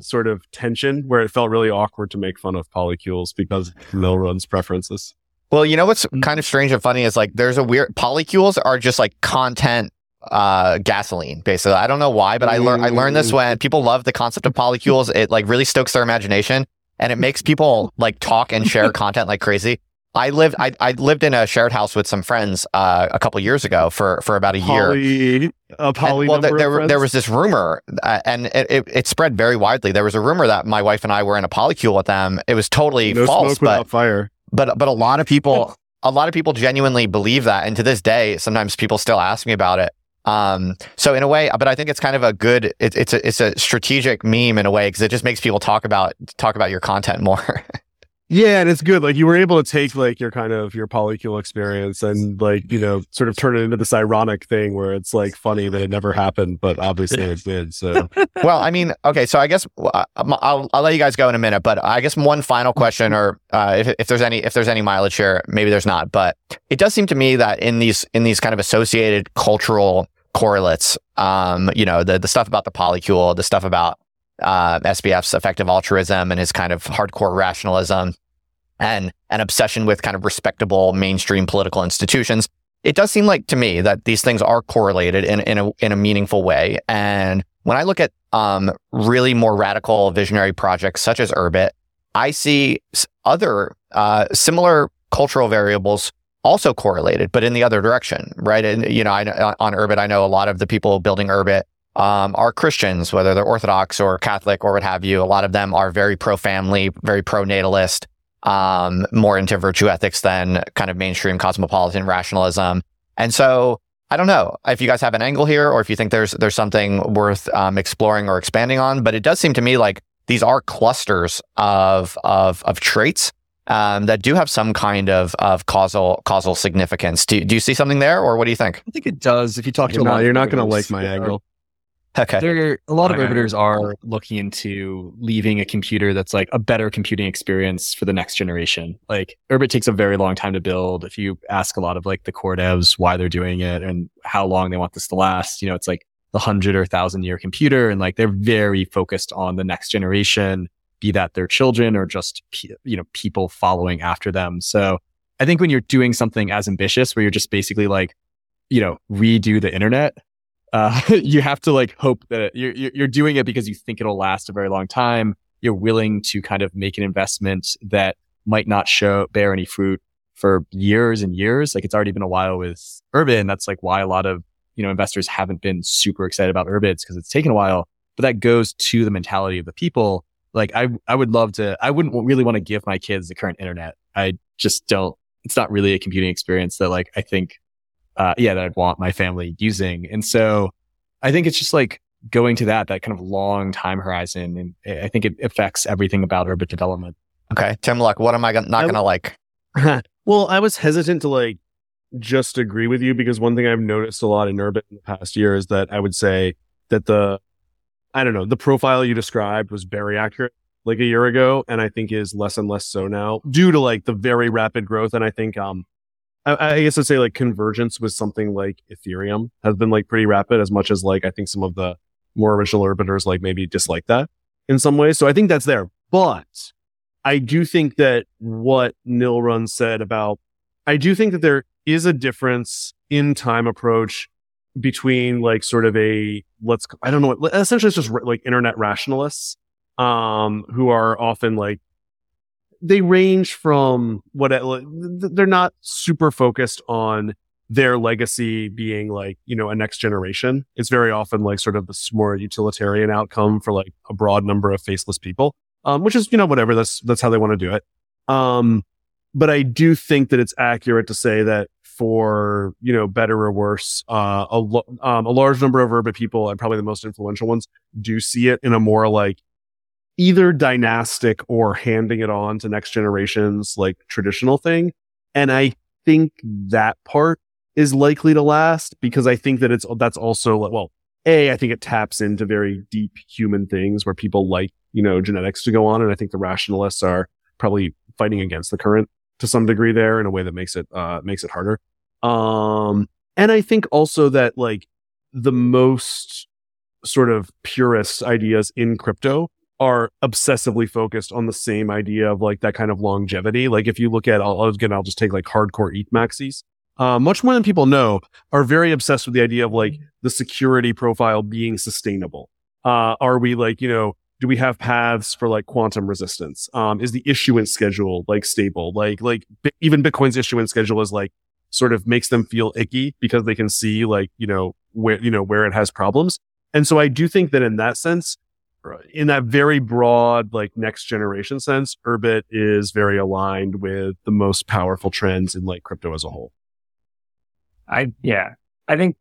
sort of tension where it felt really awkward to make fun of polycules because Nilrun's preferences. Well, you know what's mm. kind of strange and funny is like there's a weird polycules are just like content uh gasoline basically. I don't know why, but I learned I learned this when people love the concept of polycules. It like really stokes their imagination and it makes people like talk and share content like crazy. I lived I, I lived in a shared house with some friends uh, a couple years ago for for about a poly, year. A poly and, well, there, there, there, was this rumor, uh, and it, it, it, spread very widely. There was a rumor that my wife and I were in a polycule with them. It was totally no false, but fire. But but a lot of people a lot of people genuinely believe that. And to this day, sometimes people still ask me about it. Um, so in a way, but I think it's kind of a good, it, it's a, it's a strategic meme in a way because it just makes people talk about, talk about your content more. Yeah, and it's good. Like you were able to take like your kind of your polycule experience and like you know sort of turn it into this ironic thing where it's like funny that it never happened, but obviously it did. So well, I mean, okay, so I guess I'll I'll let you guys go in a minute, but I guess one final question, or uh, if if there's any if there's any mileage here, maybe there's not, but it does seem to me that in these in these kind of associated cultural correlates, um, you know, the the stuff about the polycule, the stuff about uh, SBF's effective altruism and his kind of hardcore rationalism and an obsession with kind of respectable mainstream political institutions. It does seem like to me that these things are correlated in, in, a, in a meaningful way. And when I look at um, really more radical visionary projects such as Urbit, I see other uh, similar cultural variables also correlated, but in the other direction, right? And, you know, I, on Urbit, I know a lot of the people building Urbit um, are Christians, whether they're Orthodox or Catholic or what have you. A lot of them are very pro family, very pro natalist, um, more into virtue ethics than kind of mainstream cosmopolitan rationalism. And so I don't know if you guys have an angle here or if you think there's there's something worth um, exploring or expanding on. But it does seem to me like these are clusters of of, of traits um, that do have some kind of of causal causal significance. Do, do you see something there, or what do you think? I think it does. If you talk to you're a not, lot, you're not going to like my angle. Okay. There, a lot of Okay. Urbiters are looking into leaving a computer that's like a better computing experience for the next generation. Like Urbit takes a very long time to build. If you ask a lot of like the core devs why they're doing it and how long they want this to last, you know, it's like the hundred or thousand year computer, and like they're very focused on the next generation, be that their children or just you know people following after them. So I think when you're doing something as ambitious, where you're just basically like, you know, redo the internet uh, you have to like hope that you're, you're doing it because you think it'll last a very long time. You're willing to kind of make an investment that might not show bear any fruit for years and years. Like it's already been a while with Urbit. That's like why a lot of you know investors haven't been super excited about Urbits because it's taken a while. But that goes to the mentality of the people. Like I I would love to. I wouldn't really want to give my kids the current internet. I just don't. It's not really a computing experience that like I think uh, yeah, that I'd want my family using. And so I think it's just like going to that, that kind of long time horizon. And I think it affects everything about Urbit development. Okay. Timluc, what am I not going to like? well, I was hesitant to like just agree with you because one thing I've noticed a lot in Urbit in the past year is that I would say that the, I don't know, the profile you described was very accurate like a year ago. And I think is less and less so now due to like the very rapid growth. And I think, um, I, I guess I'd say like convergence with something like Ethereum has been like pretty rapid as much as like I think some of the more original Urbiters like maybe dislike that in some ways. So I think that's there. But I do think that what Nilrun said about, I do think that there is a difference in time approach between like sort of a, let's, I don't know essentially it's just like internet rationalists, um, who are often like, they range from what, they're not super focused on their legacy being like, you know, a next generation. It's very often like sort of this more utilitarian outcome for like a broad number of faceless people. Um, which is, you know, whatever. That's, that's how they want to do it. Um, but I do think that it's accurate to say that for, you know, better or worse, uh, a, um, a large number of Urbit people and probably the most influential ones do see it in a more like either dynastic or handing it on to next generations, like traditional thing. And I think that part is likely to last because I think that it's, that's also, like well, A, I think it taps into very deep human things where people like, you know, genetics to go on. And I think the rationalists are probably fighting against the current to some degree there in a way that makes it, uh, makes it harder. Um, and I think also that like the most sort of purist ideas in crypto are obsessively focused on the same idea of like that kind of longevity. Like if you look at, I'll, again, I'll just take like hardcore ETH maxis. Uh, much more than people know are very obsessed with the idea of like the security profile being sustainable. Uh, are we like, you know, do we have paths for like quantum resistance? Um, is the issuance schedule like stable? Like, like bi- even Bitcoin's issuance schedule is like sort of makes them feel icky because they can see like, you know, where, you know, where it has problems. And so I do think that in that sense, in that very broad, like next generation sense, Urbit is very aligned with the most powerful trends in like crypto as a whole. I, yeah, I think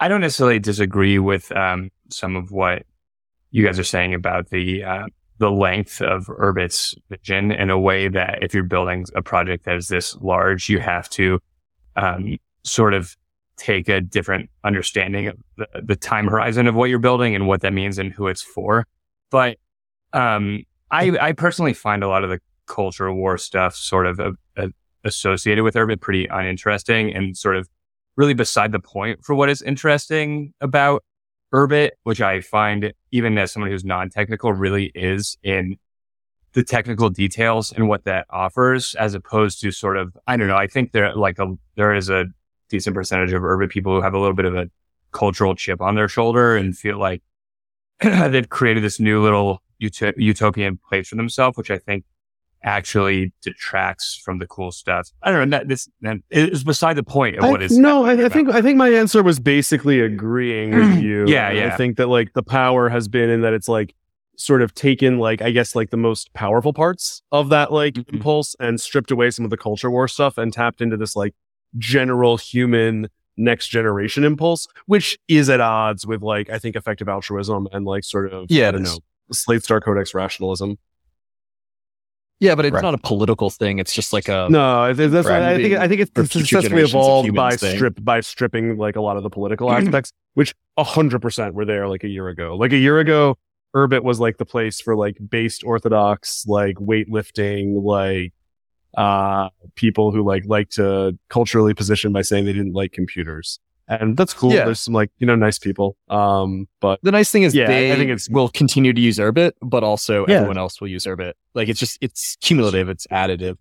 I don't necessarily disagree with, um, some of what you guys are saying about the, uh, the length of Urbit's vision in a way that if you're building a project that is this large, you have to, um, sort of take a different understanding of the, the, time horizon of what you're building and what that means and who it's for. But um, I, I personally find a lot of the culture war stuff sort of a, a, associated with Urbit pretty uninteresting and sort of really beside the point for what is interesting about Urbit, which I find even as someone who's non-technical really is in the technical details and what that offers as opposed to sort of, I don't know, I think there like a, there is a decent percentage of Urbit people who have a little bit of a cultural chip on their shoulder and feel like they've created this new little ut- utopian place for themselves, which I think actually detracts from the cool stuff. I don't know. That, this is beside the point of I, what is. No, I, I, think I think my answer was basically agreeing with you. yeah, yeah. I think that like the power has been in that it's like sort of taken like I guess like the most powerful parts of that like mm-hmm. impulse and stripped away some of the culture war stuff and tapped into this like general human next generation impulse, which is at odds with like, I think effective altruism and like sort of, yeah, I don't know, Slate Star Codex rationalism. Yeah, but it's right. not a political thing. It's just like a no. That's right. I think I think it's successfully evolved by thing. strip by stripping like a lot of the political aspects, which hundred percent were there like a year ago. Like a year ago, Urbit was like the place for like based orthodox like weightlifting, like uh, people who like like to culturally position by saying they didn't like computers. And that's cool. Yeah. There's some like, you know, nice people. Um, but the nice thing is yeah, they I think it's, will continue to use Urbit, but also yeah. everyone else will use Urbit. Like it's just, it's cumulative. It's additive.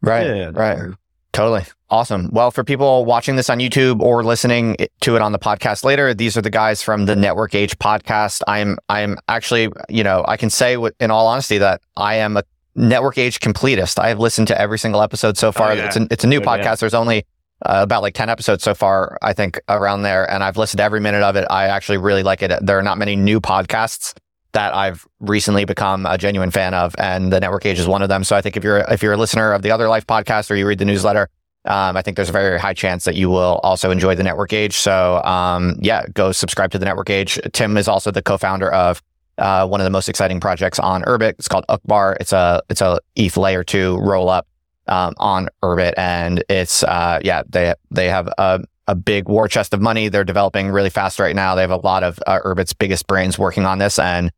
Right. Yeah, right. Totally. Awesome. Well, for people watching this on YouTube or listening to it on the podcast later, these are the guys from the Network Age podcast. I'm, I'm actually, you know, I can say in all honesty that I am a network age completist. I have listened to every single episode so far. Oh, yeah. It's a, it's a new podcast. Yeah. There's only uh, about like 10 episodes so far, I think around there. And I've listened to every minute of it. I actually really like it. There are not many new podcasts that I've recently become a genuine fan of. And the network age is one of them. So I think if you're, if you're a listener of the other life podcast or you read the newsletter, um, I think there's a very high chance that you will also enjoy the network age. So, um, yeah, go subscribe to the network age. Tim is also the co-founder of uh, one of the most exciting projects on Urbit. It's called Uqbar. It's a it's a ETH layer two roll up um, on Urbit, and it's uh, yeah they they have a a big war chest of money. They're developing really fast right now. They have a lot of uh, Urbit's biggest brains working on this, and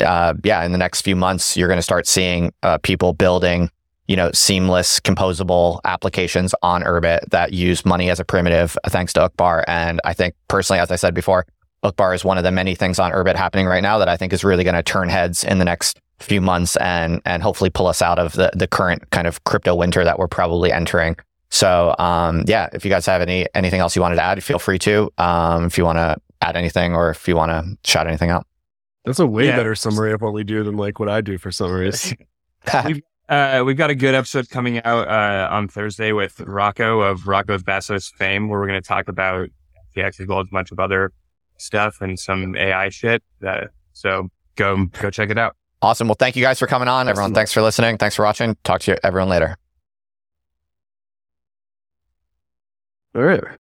uh, yeah, in the next few months, you're going to start seeing uh, people building you know, seamless composable applications on Urbit that use money as a primitive, thanks to Uqbar. And I think personally, as I said before, Uqbar is one of the many things on Urbit happening right now that I think is really going to turn heads in the next few months and and hopefully pull us out of the the current kind of crypto winter that we're probably entering. So um, yeah, if you guys have any anything else you wanted to add, feel free to. Um, if you want to add anything or if you want to shout anything out. That's a way yeah. better summary of what we do than like what I do for summaries. we've, uh, we've got a good episode coming out uh, on Thursday with Roko of Roko's Basilisk fame, where we're going to talk about the as well as a bunch of other stuff and some AI shit. That, so go go check it out. Awesome. Well, thank you guys for coming on. Everyone, thanks for listening. Thanks for watching. Talk to you everyone later. All right.